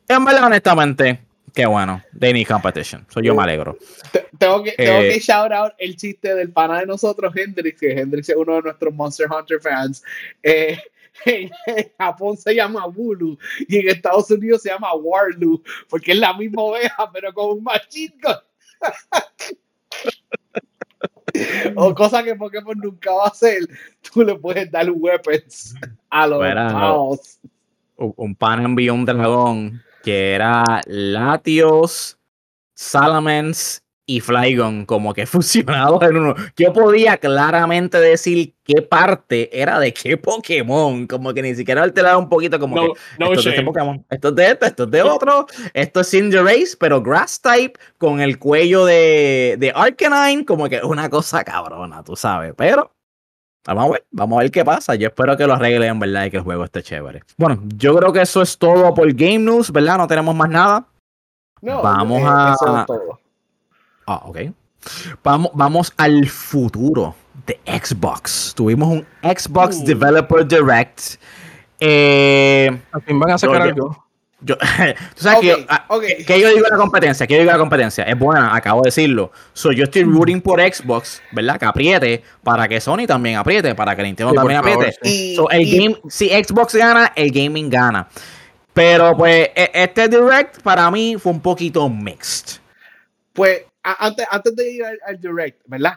en verdad honestamente, qué bueno, they need competition, so yo me alegro. Te- Tengo que, tengo Eh, que shout out el chiste del pana de nosotros, Hendrix, que Hendrix es uno de nuestros Monster Hunter fans. Eh, [laughs] en, en Japón se llama Bulu y en Estados Unidos se llama Warlu, porque es la misma oveja, [laughs] pero con un machine gun. [laughs] o cosa que Pokémon nunca va a hacer, tú le puedes dar weapons a los Bueno. Un pan envió un dragón que era Latios, Salamence y Flygon como que [laughs] fusionados en uno. Yo podía claramente decir qué parte era de qué Pokémon, como que ni siquiera alteraba un poquito como No, que no esto es de este. Pokémon, esto es de este, esto es de otro, esto es Cinderace, pero Grass type con el cuello de, de Arcanine, como que es una cosa cabrona, tú sabes, pero vamos a ver, vamos a ver qué pasa, yo espero que lo arreglen en verdad y que el juego esté chévere. Bueno, yo creo que eso es todo por Game News, ¿verdad? No tenemos más nada. No, Vamos eh, a- eso es todo. Ah, ok. Vamos, vamos al futuro de Xbox. Tuvimos un Xbox Uh. Developer Direct. Eh, Al fin van a sacar Yo- algo. Yo, [laughs] tú sabes que, Ok, yo, ah, que- yo digo de la competencia, que yo digo la competencia, es buena, acabo de decirlo. So, yo estoy rooting por Xbox, ¿verdad? Que apriete para que Sony también apriete, para que Nintendo Sí, también apriete. Y- So, el y- game, si Xbox gana, el gaming gana. Pero pues e- este direct para mí fue un poquito mixed. Pues antes, antes de ir al, al direct, ¿verdad?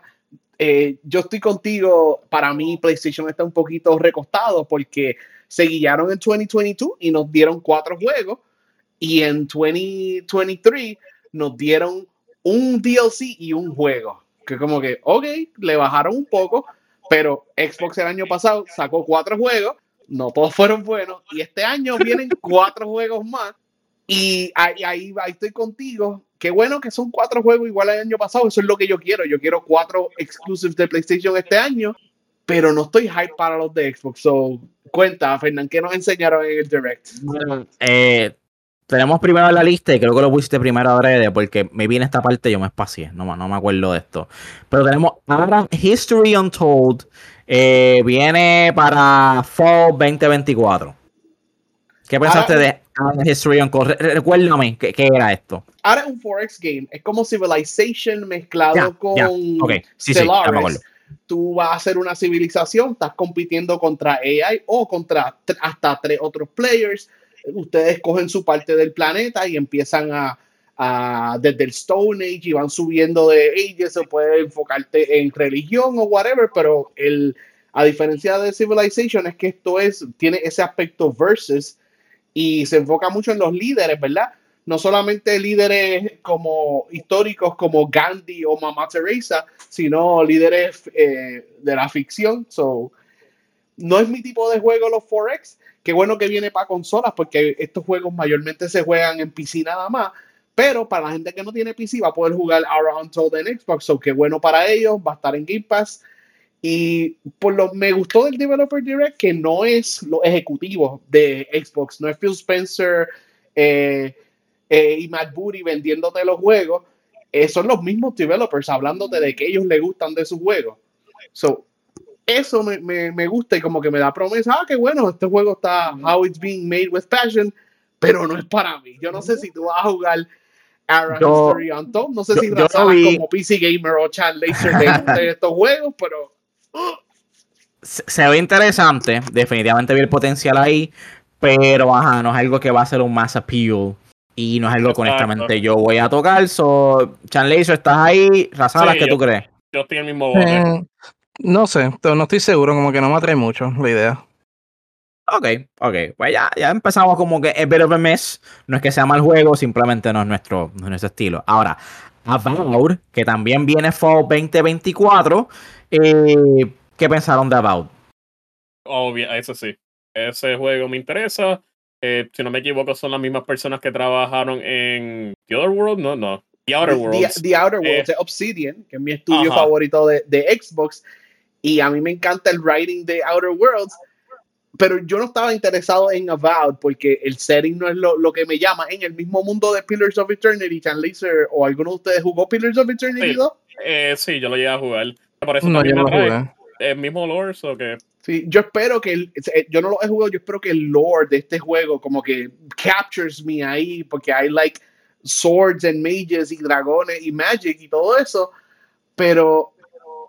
Eh, yo estoy contigo. Para mí, PlayStation está un poquito recostado porque se guiaron en 2022 y nos dieron cuatro juegos. Y en 2023 nos dieron un DLC y un juego. Que como que, ok, le bajaron un poco, pero Xbox el año pasado sacó cuatro juegos. No todos fueron buenos. Y este año vienen [laughs] cuatro juegos más. Y ahí, ahí, ahí estoy contigo. Qué bueno que son cuatro juegos igual al año pasado. Eso es lo que yo quiero. Yo quiero cuatro exclusives de PlayStation este año, pero no estoy hype para los de Xbox. So, cuenta, Fernán, ¿qué nos enseñaron en el Direct? Eh, tenemos primero la lista y creo que lo pusiste primero adrede porque me viene esta parte y yo me espacié, no, me- no me acuerdo de esto. Pero tenemos ahora History Untold, eh, viene para Fall 2024. ¿Qué pensaste Ahora- de History Untold? Re- Recuérdame, ¿qué, qué era esto? Ahora es un Forex game. Es como Civilization mezclado Ya, con ya, ok, sí, sí, ya me acuerdo. Tú vas a hacer una civilización, estás compitiendo contra AI o contra tr- hasta tres otros players. Ustedes cogen su parte del planeta y empiezan a, a- desde el Stone Age y van subiendo de ages o puedes enfocarte en religión o whatever, pero el, a diferencia de Civilization es que esto es, tiene ese aspecto versus y se enfoca mucho en los líderes, ¿verdad? No solamente líderes como históricos como Gandhi o Mamá Teresa, sino líderes eh, de la ficción. So, no es mi tipo de juego los Forex. Qué bueno que viene para consolas, porque estos juegos mayormente se juegan en PC nada más. Pero para la gente que no tiene PC va a poder jugar Aura Untold en Xbox. So, qué bueno para ellos. Va a estar en Game Pass. Y por lo me gustó del Developer Direct que no es los ejecutivos de Xbox, no es Phil Spencer eh, eh, y Matt Booty vendiéndote los juegos, eh, son los mismos developers hablándote de que ellos les gustan de sus juegos. So, eso me, me, me gusta y como que me da promesa, ah, qué bueno, este juego está how it's being made with passion, pero no es para mí. Yo no sé si tú vas a jugar Ara Yo- History Untold, no sé yo- si yo vi. como PC Gamer o Chan Laser le gusten estos juegos, pero se, se ve interesante, definitivamente vi el potencial ahí, pero ajá, no es algo que va a ser un mass appeal. Y no es algo que honestamente yo voy a tocar. So, Chan estás ahí, Razalas, Sí, ¿qué yo- tú crees? Yo estoy en el mismo bote. Eh, no sé, no estoy seguro, como que no me atrae mucho la idea. Ok, ok. Pues ya, ya empezamos como que es bit of a mess. No es que sea mal juego, simplemente no es nuestro, no es nuestro estilo. Ahora, Avowed, que también viene Fall 2024. eh, ¿Qué pensaron de Avowed? Obvio, eso sí. Ese juego me interesa. Eh, si no me equivoco, son las mismas personas que trabajaron en The Other World. No, no. The Outer The, Worlds. The Outer Eh, Worlds de Obsidian, que es mi estudio Ajá. favorito de, de Xbox. Y a mí me encanta el writing de Outer Worlds. Pero yo no estaba interesado en Avowed porque el setting no es lo, lo que me llama. En el mismo mundo de Pillars of Eternity, Chan Laser, o alguno de ustedes jugó Pillars of Eternity Sí. 2? Eh, sí, yo lo llegué a jugar. Por eso No, yo no jugué. El mismo lore, o que Sí, yo espero que el- eh, yo no lo he jugado, yo espero que el lore de este juego como que captures me ahí, porque hay like swords and mages y dragones y magic y todo eso, pero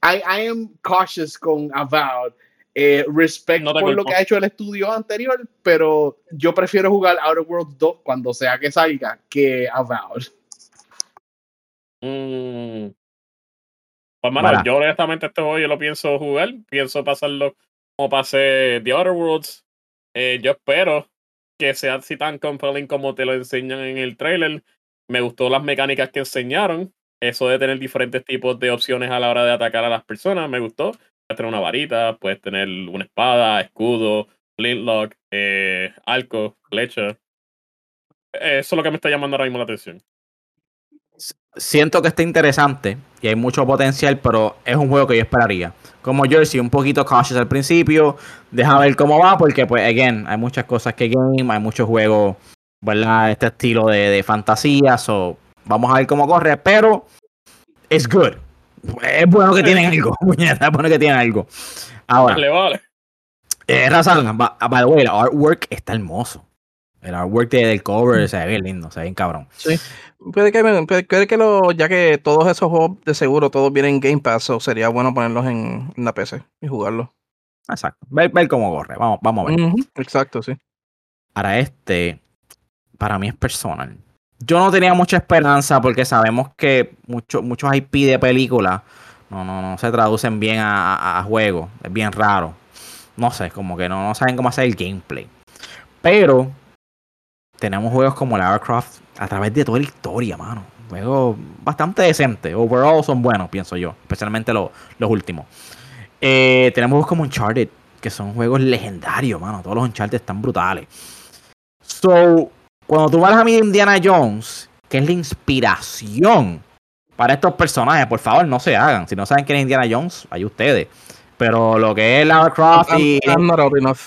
I, I am cautious con Avowed. Eh, respect No por lo que ha hecho el estudio anterior, pero yo prefiero jugar Outer Worlds 2 cuando sea que salga que Avowed. Mm. Pues, mano, Mara. yo honestamente este juego yo lo pienso jugar. Pienso pasarlo pasé The Outer Worlds. Eh, yo espero que sea así tan compelling como te lo enseñan en el trailer. Me gustó las mecánicas que enseñaron. Eso de tener diferentes tipos de opciones a la hora de atacar a las personas, me gustó. Puedes tener una varita, puedes tener una espada, escudo, flintlock, eh, arco, flecha. Eso es lo que me está llamando ahora mismo la atención. Siento que está interesante y hay mucho potencial, pero es un juego que yo esperaría. Como Jersey, un poquito cautious al principio, deja ver cómo va, porque pues, again, hay muchas cosas que game, hay muchos juegos, ¿verdad? Este estilo de, de fantasía, so, vamos a ver cómo corre, pero es good. Es bueno que tienen algo, [laughs] puñeta, es bueno que tienen algo. Ahora, Vale, vale. eh, Razan, by, by the way, el artwork está hermoso. El artwork de- del cover se ve bien lindo, se ve bien cabrón. Puede que, puede, puede que lo, ya que todos esos juegos de seguro, todos vienen en Game Pass, o sería bueno ponerlos en, en la PC y jugarlos. Exacto. Ver, ver cómo corre. Vamos, vamos a ver. Exacto, sí. Ahora este, para mí es personal. Yo no tenía mucha esperanza porque sabemos que mucho, muchos IP de películas no, no, no se traducen bien a, a, a juegos. Es bien raro. No sé, como que no, no saben cómo hacer el gameplay. Pero tenemos juegos como Lara Croft a través de toda la historia, mano. Juegos bastante decentes. Overall son buenos, pienso yo. Especialmente los, los últimos. Eh, tenemos juegos como Uncharted, que son juegos legendarios, mano. Todos los Uncharted están brutales. So, cuando tú vas a mí Indiana Jones, que es la inspiración para estos personajes, por favor, no se hagan. Si no saben quién es Indiana Jones, hay ustedes. Pero lo que es Lara Croft y, I'm not old enough.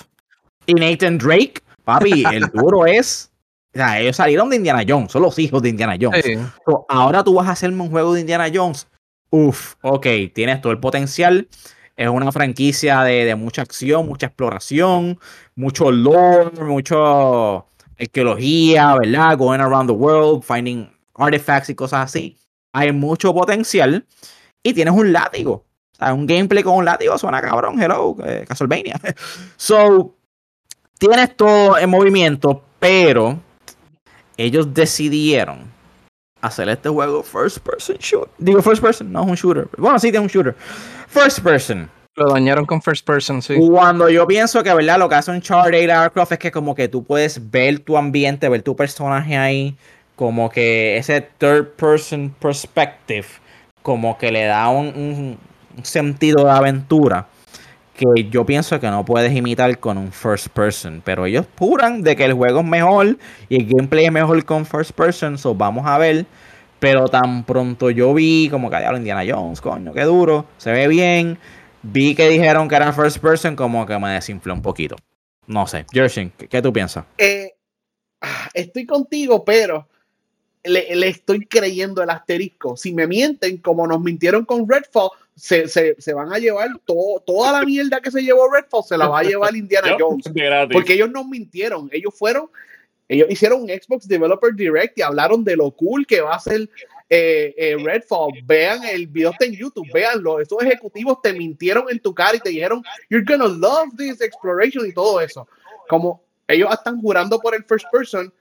y Nathan Drake, papi, el duro es. O sea, ellos salieron de Indiana Jones, son los hijos de Indiana Jones. Sí. So, ahora tú vas a hacerme un juego de Indiana Jones. Uf, ok, tienes todo el potencial. Es una franquicia de, de mucha acción, mucha exploración, mucho lore, mucho arqueología, ¿verdad? Going around the world, finding artifacts y cosas así. Hay mucho potencial y tienes un látigo. O sea, un gameplay con un látigo suena cabrón, hello, eh, Castlevania. [laughs] So, tienes todo en movimiento, pero ellos decidieron hacer este juego first person shooter. Digo first person, no es un shooter. Bueno, sí, es un shooter. First person. Lo dañaron con First Person, sí. Cuando yo pienso que, ¿verdad? Lo que hace un Lara Croft es que como que tú puedes ver tu ambiente, ver tu personaje ahí, como que ese third person perspective, como que le da un sentido de aventura que yo pienso que no puedes imitar con un first person, pero ellos juran de que el juego es mejor y el gameplay es mejor con first person, so vamos a ver. Pero tan pronto yo vi como que diablo Indiana Jones, coño, qué duro, se ve bien. Vi que dijeron que era first person, como que me desinfló un poquito. No sé, Jersey, ¿qué, qué tú piensas? Eh, ah, estoy contigo, pero le, le estoy creyendo el asterisco. Si me mienten, como nos mintieron con Redfall, se, se, se van a llevar toda la mierda que se llevó Redfall, se la va a llevar [laughs] Indiana Jones. Porque ellos nos mintieron. Ellos fueron, ellos hicieron un Xbox Developer Direct y hablaron de lo cool que va a ser eh, eh, Redfall. Vean el video está en YouTube, véanlo. Esos ejecutivos te mintieron en tu cara y te dijeron, you're gonna love this exploration y todo eso. Como ellos están jurando por el first person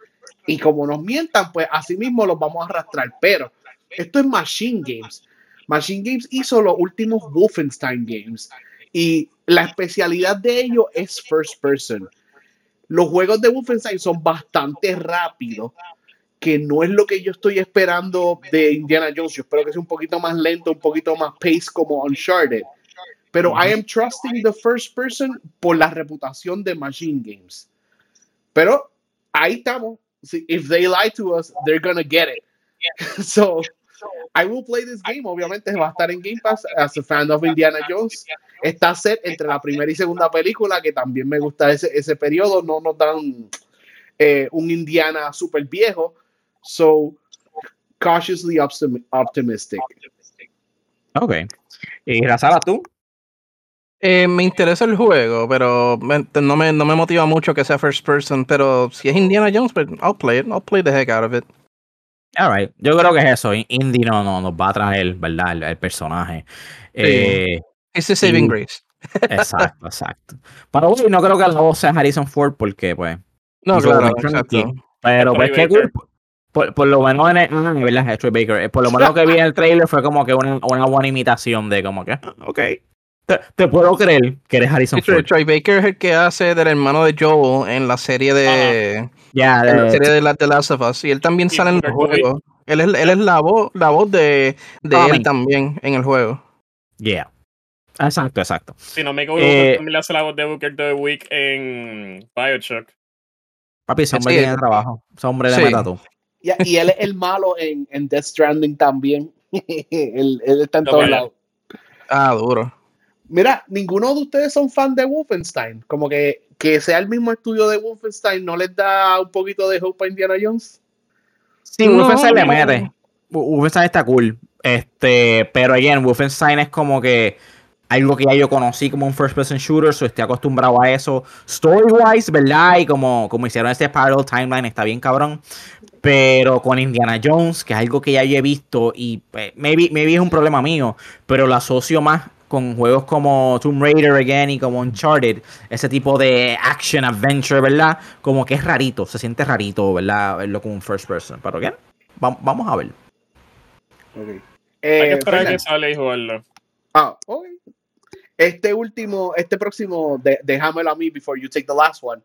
Y como nos mientan, pues así mismo los vamos a arrastrar. Pero esto es Machine Games. Machine Games hizo los últimos Wolfenstein Games. Y la especialidad de ellos es first person. Los juegos de Wolfenstein son bastante rápidos, que no es lo que yo estoy esperando de Indiana Jones. Yo espero que sea un poquito más lento, un poquito más pace como Uncharted. Pero I am trusting the first person por la reputación de Machine Games. Pero ahí estamos. If they lie to us, they're gonna get it. [laughs] so I will play this game. Obviamente va a estar en Game Pass as a fan of Indiana Jones. Está set entre la primera y segunda película, que también me gusta ese, ese periodo. No nos dan eh, un Indiana súper viejo. So, cautiously optimistic. Ok. ¿Y Razala, tú? Eh, me interesa el juego, pero no, me, no me motiva mucho que sea first person. Pero si es Indiana Jones, pues I'll play it. I'll play the heck out of it. Alright, yo creo que es eso. Indy no, no nos va a traer, ¿verdad? El, personaje. Eh, Ese saving grace. [laughs] Exacto, exacto. Pero bueno, no creo que la voz sea Harrison Ford porque, pues. No, claro, exacto. Pero, pues, qué cool. Por, lo menos en el, ah, ¿verdad? Troy Baker. Eh, por lo menos que vi en el trailer fue como que una, una buena imitación de como que, ah, ok. Te, puedo creer que eres Harrison Ford. Troy Baker es el que hace del hermano de Joel en la serie de. Ya, de, la serie de, la, The Last of Us. Y él también sale en el juego. Él es, él es la voz, la voz de, de él también en el juego. Yeah. Exacto, exacto. Si no me equivoco, eh, también le hace la voz de Booker the Week en Bioshock. Papi, ese hombre tiene trabajo. Ese hombre de sí. tú. y él es el malo en, en Death Stranding también. [laughs] él, él, está en todos lados. Ah, duro. Mira, ninguno de ustedes son fan de Wolfenstein. Como que, que sea el mismo estudio de Wolfenstein, ¿no les da un poquito de hope a Indiana Jones? Sí, Wolfenstein le mete. Wolfenstein está cool. Este, pero again, Wolfenstein es como que algo que ya yo conocí como un first person shooter, so estoy acostumbrado a eso. Story wise, ¿verdad? Y como, como hicieron este Parallel Timeline, está bien cabrón. Pero con Indiana Jones, que es algo que ya yo he visto, y pues, maybe, maybe es un problema mío, pero lo asocio más con juegos como Tomb Raider again y como Uncharted, ese tipo de action adventure, ¿verdad? Como que es rarito, se siente rarito, ¿verdad? Verlo como un first person. Pero again, vamos a ver. Okay. Eh, Hay que esperar que sale y jugarlo. Ah, ok. Este último, este próximo, de, déjamelo a mí before you take the last one.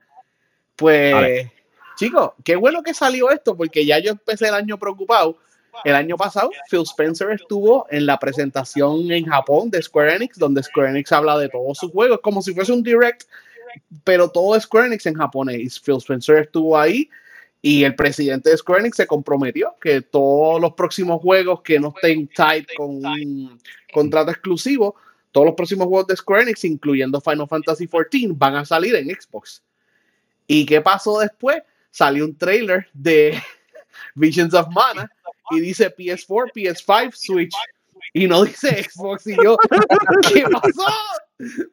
Pues, chicos, qué bueno que salió esto, porque ya yo empecé el año preocupado el año pasado, Phil Spencer estuvo en la presentación en Japón de Square Enix, donde Square Enix habla de todos sus juegos, como si fuese un direct, pero todo Square Enix en japonés. Phil Spencer estuvo ahí y el presidente de Square Enix se comprometió que todos los próximos juegos que no estén tied con un contrato exclusivo, todos los próximos juegos de Square Enix, incluyendo Final Fantasy XIV, van a salir en Xbox. ¿Y qué pasó después? Salió un trailer de [laughs] Visions of Mana y dice PS4, PS5, Switch. Y no dice Xbox. Y yo, ¿qué pasó?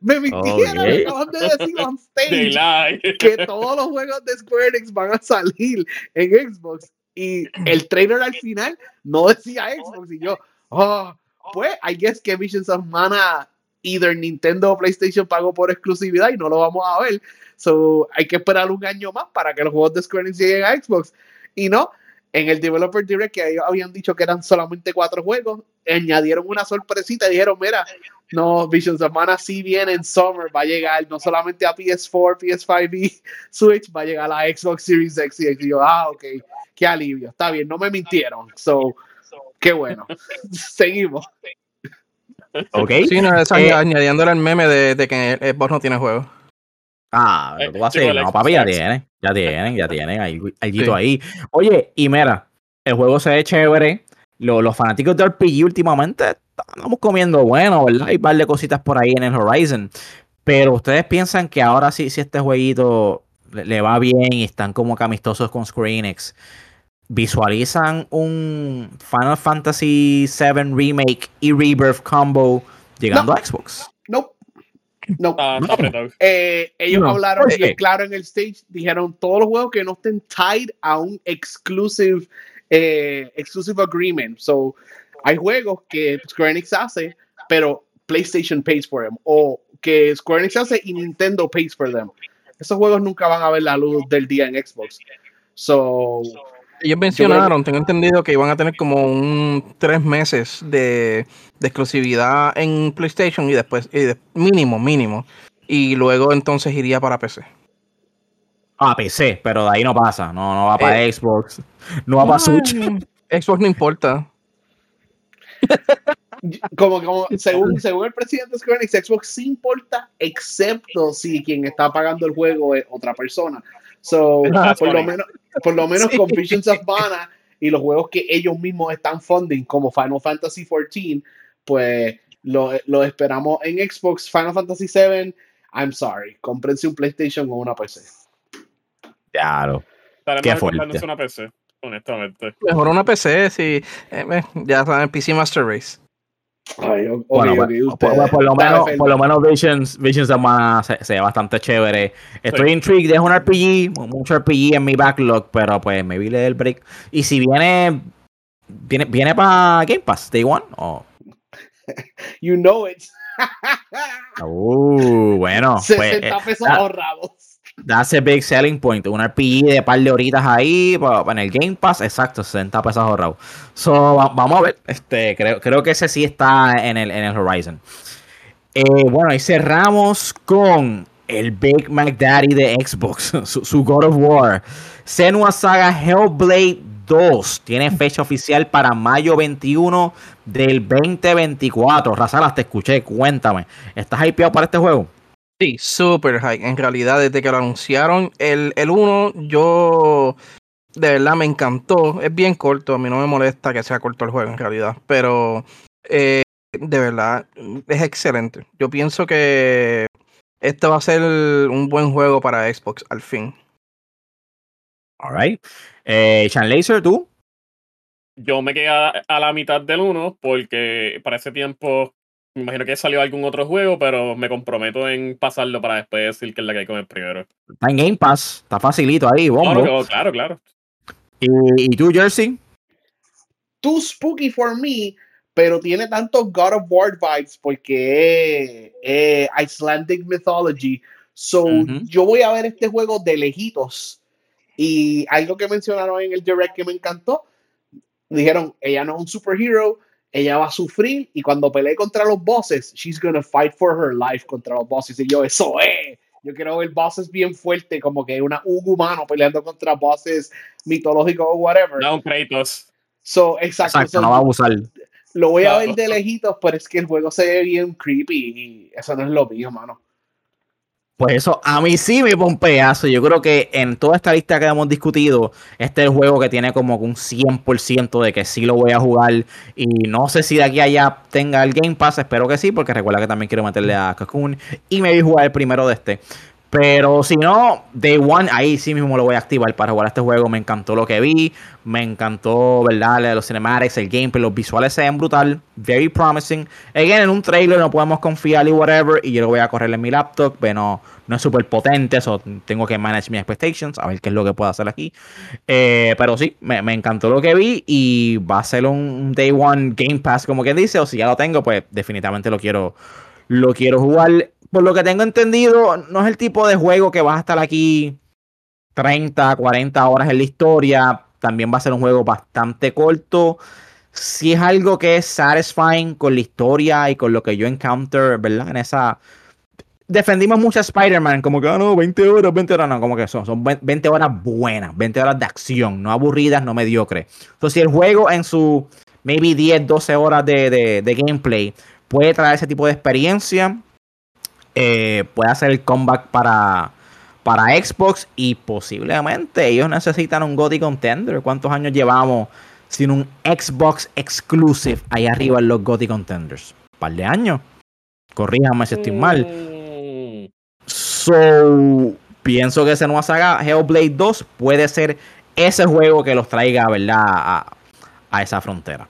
Me mintieron, okay. acaban de decir on stage que todos los juegos de Square Enix van a salir en Xbox. Y el trailer al final no decía Xbox. Y yo, oh, pues, I guess que Visions of Mana, either Nintendo o PlayStation pagó por exclusividad y no lo vamos a ver. So, hay que esperar un año más para que los juegos de Square Enix lleguen a Xbox. Y no, en el Developer Direct, que ellos habían dicho que eran solamente cuatro juegos, añadieron una sorpresita y dijeron, mira, no, Vision Semana sí viene en Summer, va a llegar no solamente a PS4, PS5 y [laughs] Switch, va a llegar a la Xbox Series X y yo, ah, ok, qué alivio, está bien, no me mintieron, so, qué bueno, [laughs] seguimos. Ok. Sí, no, es eh, añadiéndole el meme de, de que Xbox no tiene juego. Ah, pero tú vas a decir, no, papi, ya tienen, ya tienen, ya [laughs] tienen, algo ahí. Oye, y mira, el juego se ve chévere. Los, fanáticos de RPG últimamente estamos comiendo bueno, ¿verdad? Hay un par de cositas por ahí en el Horizon. Pero ustedes piensan que ahora sí, si este jueguito le, va bien y están como camistosos con Square Enix, visualizan un Final Fantasy VII Remake y Rebirth combo llegando a Xbox. No, no, ah, eh, ellos hablaron claro en el stage, dijeron todos los juegos que no estén tied a un exclusive, eh, exclusive agreement. So, hay juegos que Square Enix hace, pero PlayStation pays for them, o que Square Enix hace y Nintendo pays for them. Esos juegos nunca van a ver la luz del día en Xbox. So, ellos mencionaron, tengo entendido que iban a tener como un tres meses de, de exclusividad en PlayStation y después, y de, mínimo, mínimo. Y luego entonces iría para PC. Ah, PC, pero de ahí no pasa. No, no va para eh, Xbox. No va para Switch. Xbox no importa. [laughs] como, como según, según el presidente Square Enix, Xbox sí importa, excepto si quien está pagando el juego es otra persona. So, por, lo menos, por lo menos con Visions of Mana y los juegos que ellos mismos están funding, como Final Fantasy XIV, pues lo, lo esperamos en Xbox. Final Fantasy VII, I'm sorry, cómprense un PlayStation o una PC. Claro. Qué fuerte. una PC, honestamente. Mejor una PC, si eh, ya saben, PC Master Race. Ay, bueno, por, lo menos, por lo menos Visions, Visions se, se, ve bastante chévere. Estoy intrigued, es un RPG, mucho RPG en mi backlog, pero pues me vi el break. Y si viene, viene, viene para Game Pass, Day One, o [laughs] you know it. uh, bueno. [laughs] 60 pues, eh, pesos ahorrados. That's a big selling point. Un RPG de par de horitas ahí en el Game Pass, exacto, 60 pesos ahorrados. So, vamos a ver. Este, creo, creo que ese sí está en el, en el Horizon. Eh, bueno, y cerramos con el Big Mac Daddy de Xbox, [laughs] su, God of War. Senua Saga Hellblade 2 tiene fecha oficial para mayo 21 del 2024. Razalas, te escuché, cuéntame. ¿Estás hypeado para este juego? Sí, super high. En realidad, desde que lo anunciaron, el, el 1, yo de verdad me encantó. Es bien corto, a mí no me molesta que sea corto el juego en realidad, pero eh, de verdad es excelente. Yo pienso que este va a ser un buen juego para Xbox al fin. Alright. Eh, Chan Laser, ¿tú? Yo me quedé a, a la mitad del 1 porque para ese tiempo me imagino que salió algún otro juego, pero me comprometo en pasarlo para después decir que es la que hay con el primero. Está en Game Pass, está facilito ahí, bombo. Claro, claro, ¿Y, tú, Jersey? Too spooky for me, pero tiene tantos God of War vibes porque es Icelandic mythology. So, yo voy a ver este juego de lejitos. Y algo que mencionaron en el direct que me encantó, dijeron, ella no es un superhero, ella va a sufrir y cuando pelee contra los bosses, she's gonna fight for her life contra los bosses. Y yo, eso es. Yo quiero ver bosses bien fuerte, como que una un humano peleando contra bosses mitológicos o whatever. No, Kratos. So, exacto. exacto no va a abusar. Lo voy a ver de lejitos, pero es que el juego se ve bien creepy y eso no es lo mío, mano. Pues eso a mí sí me pompeazo. Yo creo que en toda esta lista que hemos discutido, este es el juego que tiene como un 100% de que sí lo voy a jugar. Y no sé si de aquí a allá tenga el Game Pass, espero que sí, porque recuerda que también quiero meterle a Cocoon. Y me vi jugar el primero de este. Pero si no, Day One, ahí sí mismo lo voy a activar para jugar este juego. Me encantó lo que vi. Me encantó, ¿verdad? Los cinematics, el gameplay, los visuales se ven brutal. Very promising. Again, en un trailer no podemos confiar y whatever. Y yo lo voy a correr en mi laptop. Pero no, es súper potente. Eso tengo que manage mis expectations. A ver qué es lo que puedo hacer aquí. Eh, pero sí, me, encantó lo que vi. Y va a ser un Day One Game Pass, como quien dice. O si ya lo tengo, pues definitivamente lo quiero. Lo quiero jugar por lo que tengo entendido, no es el tipo de juego que vas a estar aquí 30, 40 horas en la historia. También va a ser un juego bastante corto. Si es algo que es satisfying con la historia y con lo que yo encounter, ¿verdad? En esa. Defendimos mucho a Spider-Man, como que, ah, no, 20 horas, 20 horas, no, como que son, son 20 horas buenas, 20 horas de acción, no aburridas, no mediocres. Entonces, si el juego en su maybe 10, 12 horas de, de, de gameplay puede traer ese tipo de experiencia, eh, puede hacer el comeback para, para Xbox y posiblemente ellos necesitan un GOTY Contender. ¿Cuántos años llevamos sin un Xbox exclusive ahí arriba en los GOTY Contenders? Un par de años. Corríjame si estoy mal. So, pienso que ese nueva saga, Hellblade 2, puede ser ese juego que los traiga, ¿verdad? A, a esa frontera.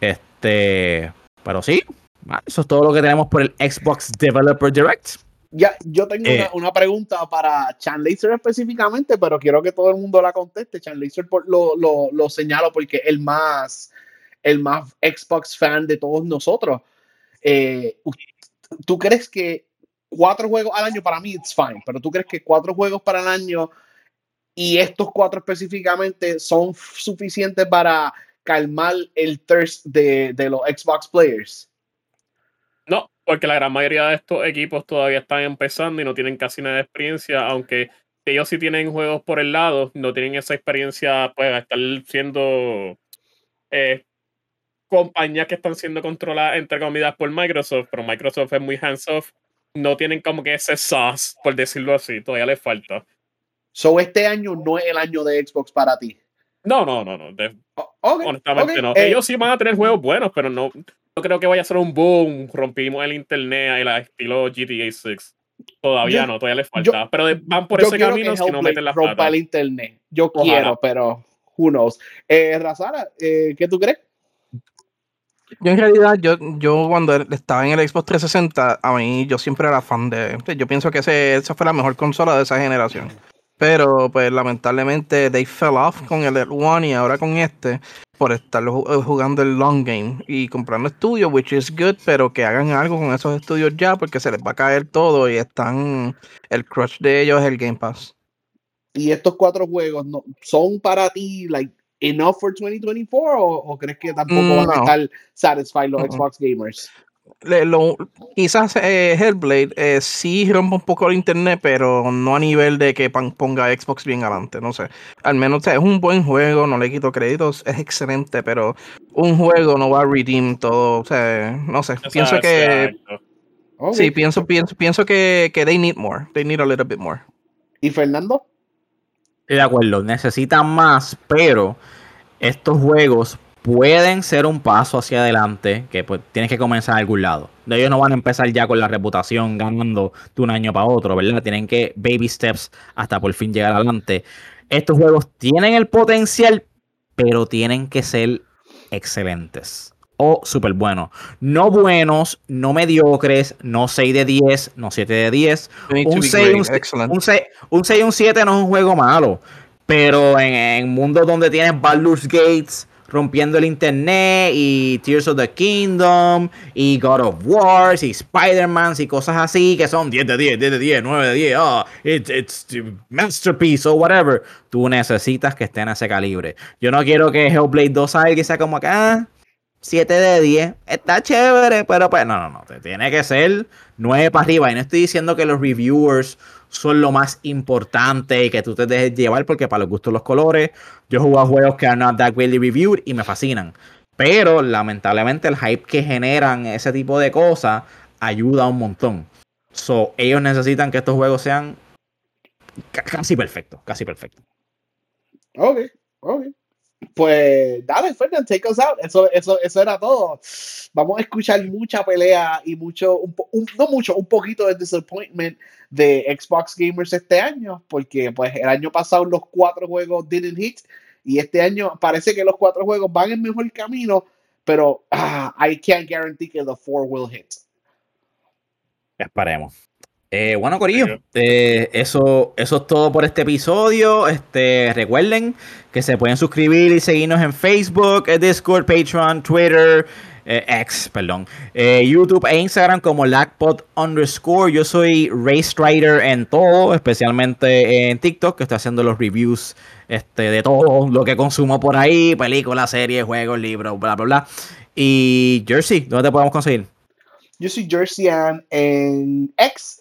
Este, pero sí, eso es todo lo que tenemos por el Xbox Developer Direct. Ya, yo tengo eh. una, pregunta para Chan Laser específicamente, pero quiero que todo el mundo la conteste. Chan Laser lo, lo, lo, señalo porque el más, el más Xbox fan de todos nosotros. Eh, ¿Tú crees que cuatro juegos al año para mí it's fine, pero tú crees que cuatro juegos para el año y estos cuatro específicamente son suficientes para calmar el thirst de, de los Xbox players. Porque la gran mayoría de estos equipos todavía están empezando y no tienen casi nada de experiencia, aunque ellos sí tienen juegos por el lado, no tienen esa experiencia, pues, a estar siendo eh, compañías que están siendo controladas, entre comillas, por Microsoft, pero Microsoft es muy hands-off, no tienen como que ese sauce, por decirlo así, todavía les falta. So, este año no es el año de Xbox para ti. No, no, no, no. honestamente no. Eh, ellos sí van a tener juegos buenos, pero no, no creo que vaya a ser un boom. Rompimos el internet y la estilo GTA 6. Todavía no, todavía les falta. pero van por ese camino si no meten la rompa el internet. Yo quiero, pero who knows. Eh, Razara, eh, ¿qué tú crees? Yo en realidad, yo, yo cuando estaba en el Xbox 360, a mí yo siempre era fan de... Yo pienso que ese, esa fue la mejor consola de esa generación. Pero pues lamentablemente they fell off con el One y ahora con este por estar eh, jugando el long game y comprando estudios, which is good, pero que hagan algo con esos estudios ya porque se les va a caer todo y están el crush de ellos es el Game Pass. Y estos cuatro juegos no son para ti like enough for 2024 o, crees que tampoco van a estar satisfied los Xbox gamers? Lo, quizás eh, Hellblade eh, sí rompe un poco el internet, pero no a nivel de que ponga Xbox bien adelante, no sé. Al menos es un buen juego, no le quito créditos, es excelente, pero un juego no va a redeem todo, o sea, no sé. pienso que... Sí, pienso, pienso, pienso que, que they need more, they need a little bit more. ¿Y Fernando? Estoy de acuerdo, necesitan más, pero estos juegos pueden ser un paso hacia adelante, que pues tienes que comenzar a algún lado. De ellos no van a empezar ya con la reputación ganando de un año para otro, ¿verdad? Tienen que baby steps hasta por fin llegar adelante. Estos juegos tienen el potencial, pero tienen que ser excelentes o súper buenos. No buenos, no mediocres, no 6 de 10, no 7 de 10. Un 6, un, 6, un 6 y un 7 no es un juego malo, pero en, en mundos donde tienes Baldur's Gates rompiendo el internet y Tears of the Kingdom y God of Wars y Spider-Man y cosas así que son 10 de 10, 10 de 10, 9 de 10, oh, it's, it's masterpiece o whatever. Tú necesitas que estén a ese calibre. Yo no quiero que Hellblade 2 salga y sea como acá. 7 de 10, está chévere, pero pues no, no, no, tiene que ser 9 para arriba. Y no estoy diciendo que los reviewers son lo más importante y que tú te dejes llevar porque para los gustos los colores. Yo juego a juegos que are not that really reviewed y me fascinan. Pero lamentablemente el hype que generan ese tipo de cosas ayuda un montón. So, ellos necesitan que estos juegos sean casi perfectos, casi perfectos. Ok, ok. Pues dale, Fernando, take us out. Eso, eso, eso era todo. Vamos a escuchar mucha pelea y mucho, no mucho, un poquito de disappointment de Xbox Gamers este año, porque pues el año pasado los cuatro juegos didn't hit y este año parece que los cuatro juegos van en mejor camino, pero ah, I can't guarantee que the four will hit. Esperemos. Eh, bueno, Corillo, eh, eso, eso es todo por este episodio. Este, recuerden que se pueden suscribir y seguirnos en Facebook, Discord, Patreon, Twitter, eh, X, perdón, YouTube e Instagram como LackPod underscore. Yo soy Race Rider en todo, especialmente en TikTok, que estoy haciendo los reviews este, de todo lo que consumo por ahí, películas, series, juegos, libros, bla, bla, bla. Y Jersey, ¿dónde te podemos conseguir? Yo soy Jersey en X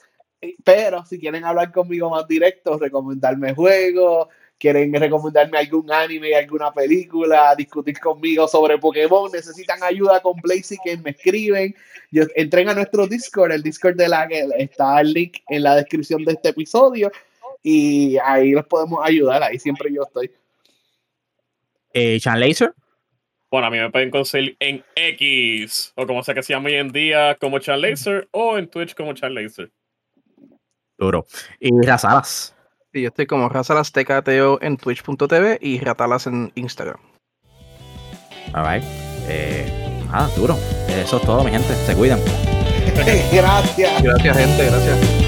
pero si quieren hablar conmigo más directo, recomendarme juegos, quieren recomendarme algún anime, alguna película, discutir conmigo sobre Pokémon, necesitan ayuda con que me escriben. Yo, entren a nuestro Discord, el Discord de la que está el link en la descripción de este episodio y ahí los podemos ayudar, ahí siempre yo estoy. Eh, Chan Laser. Bueno, a mí me pueden conseguir en X, o como sea que se llama hoy en día, como Chan Laser, o en Twitch como Chan Laser. Duro. Y Razalas. Sí, yo estoy como Razalas TKTO en twitch.tv y Ratalas en Instagram. Alright. Eh, ah, duro. Eso es todo, mi gente. Se cuidan. [laughs] [laughs] gracias. Gracias, gente. Gracias.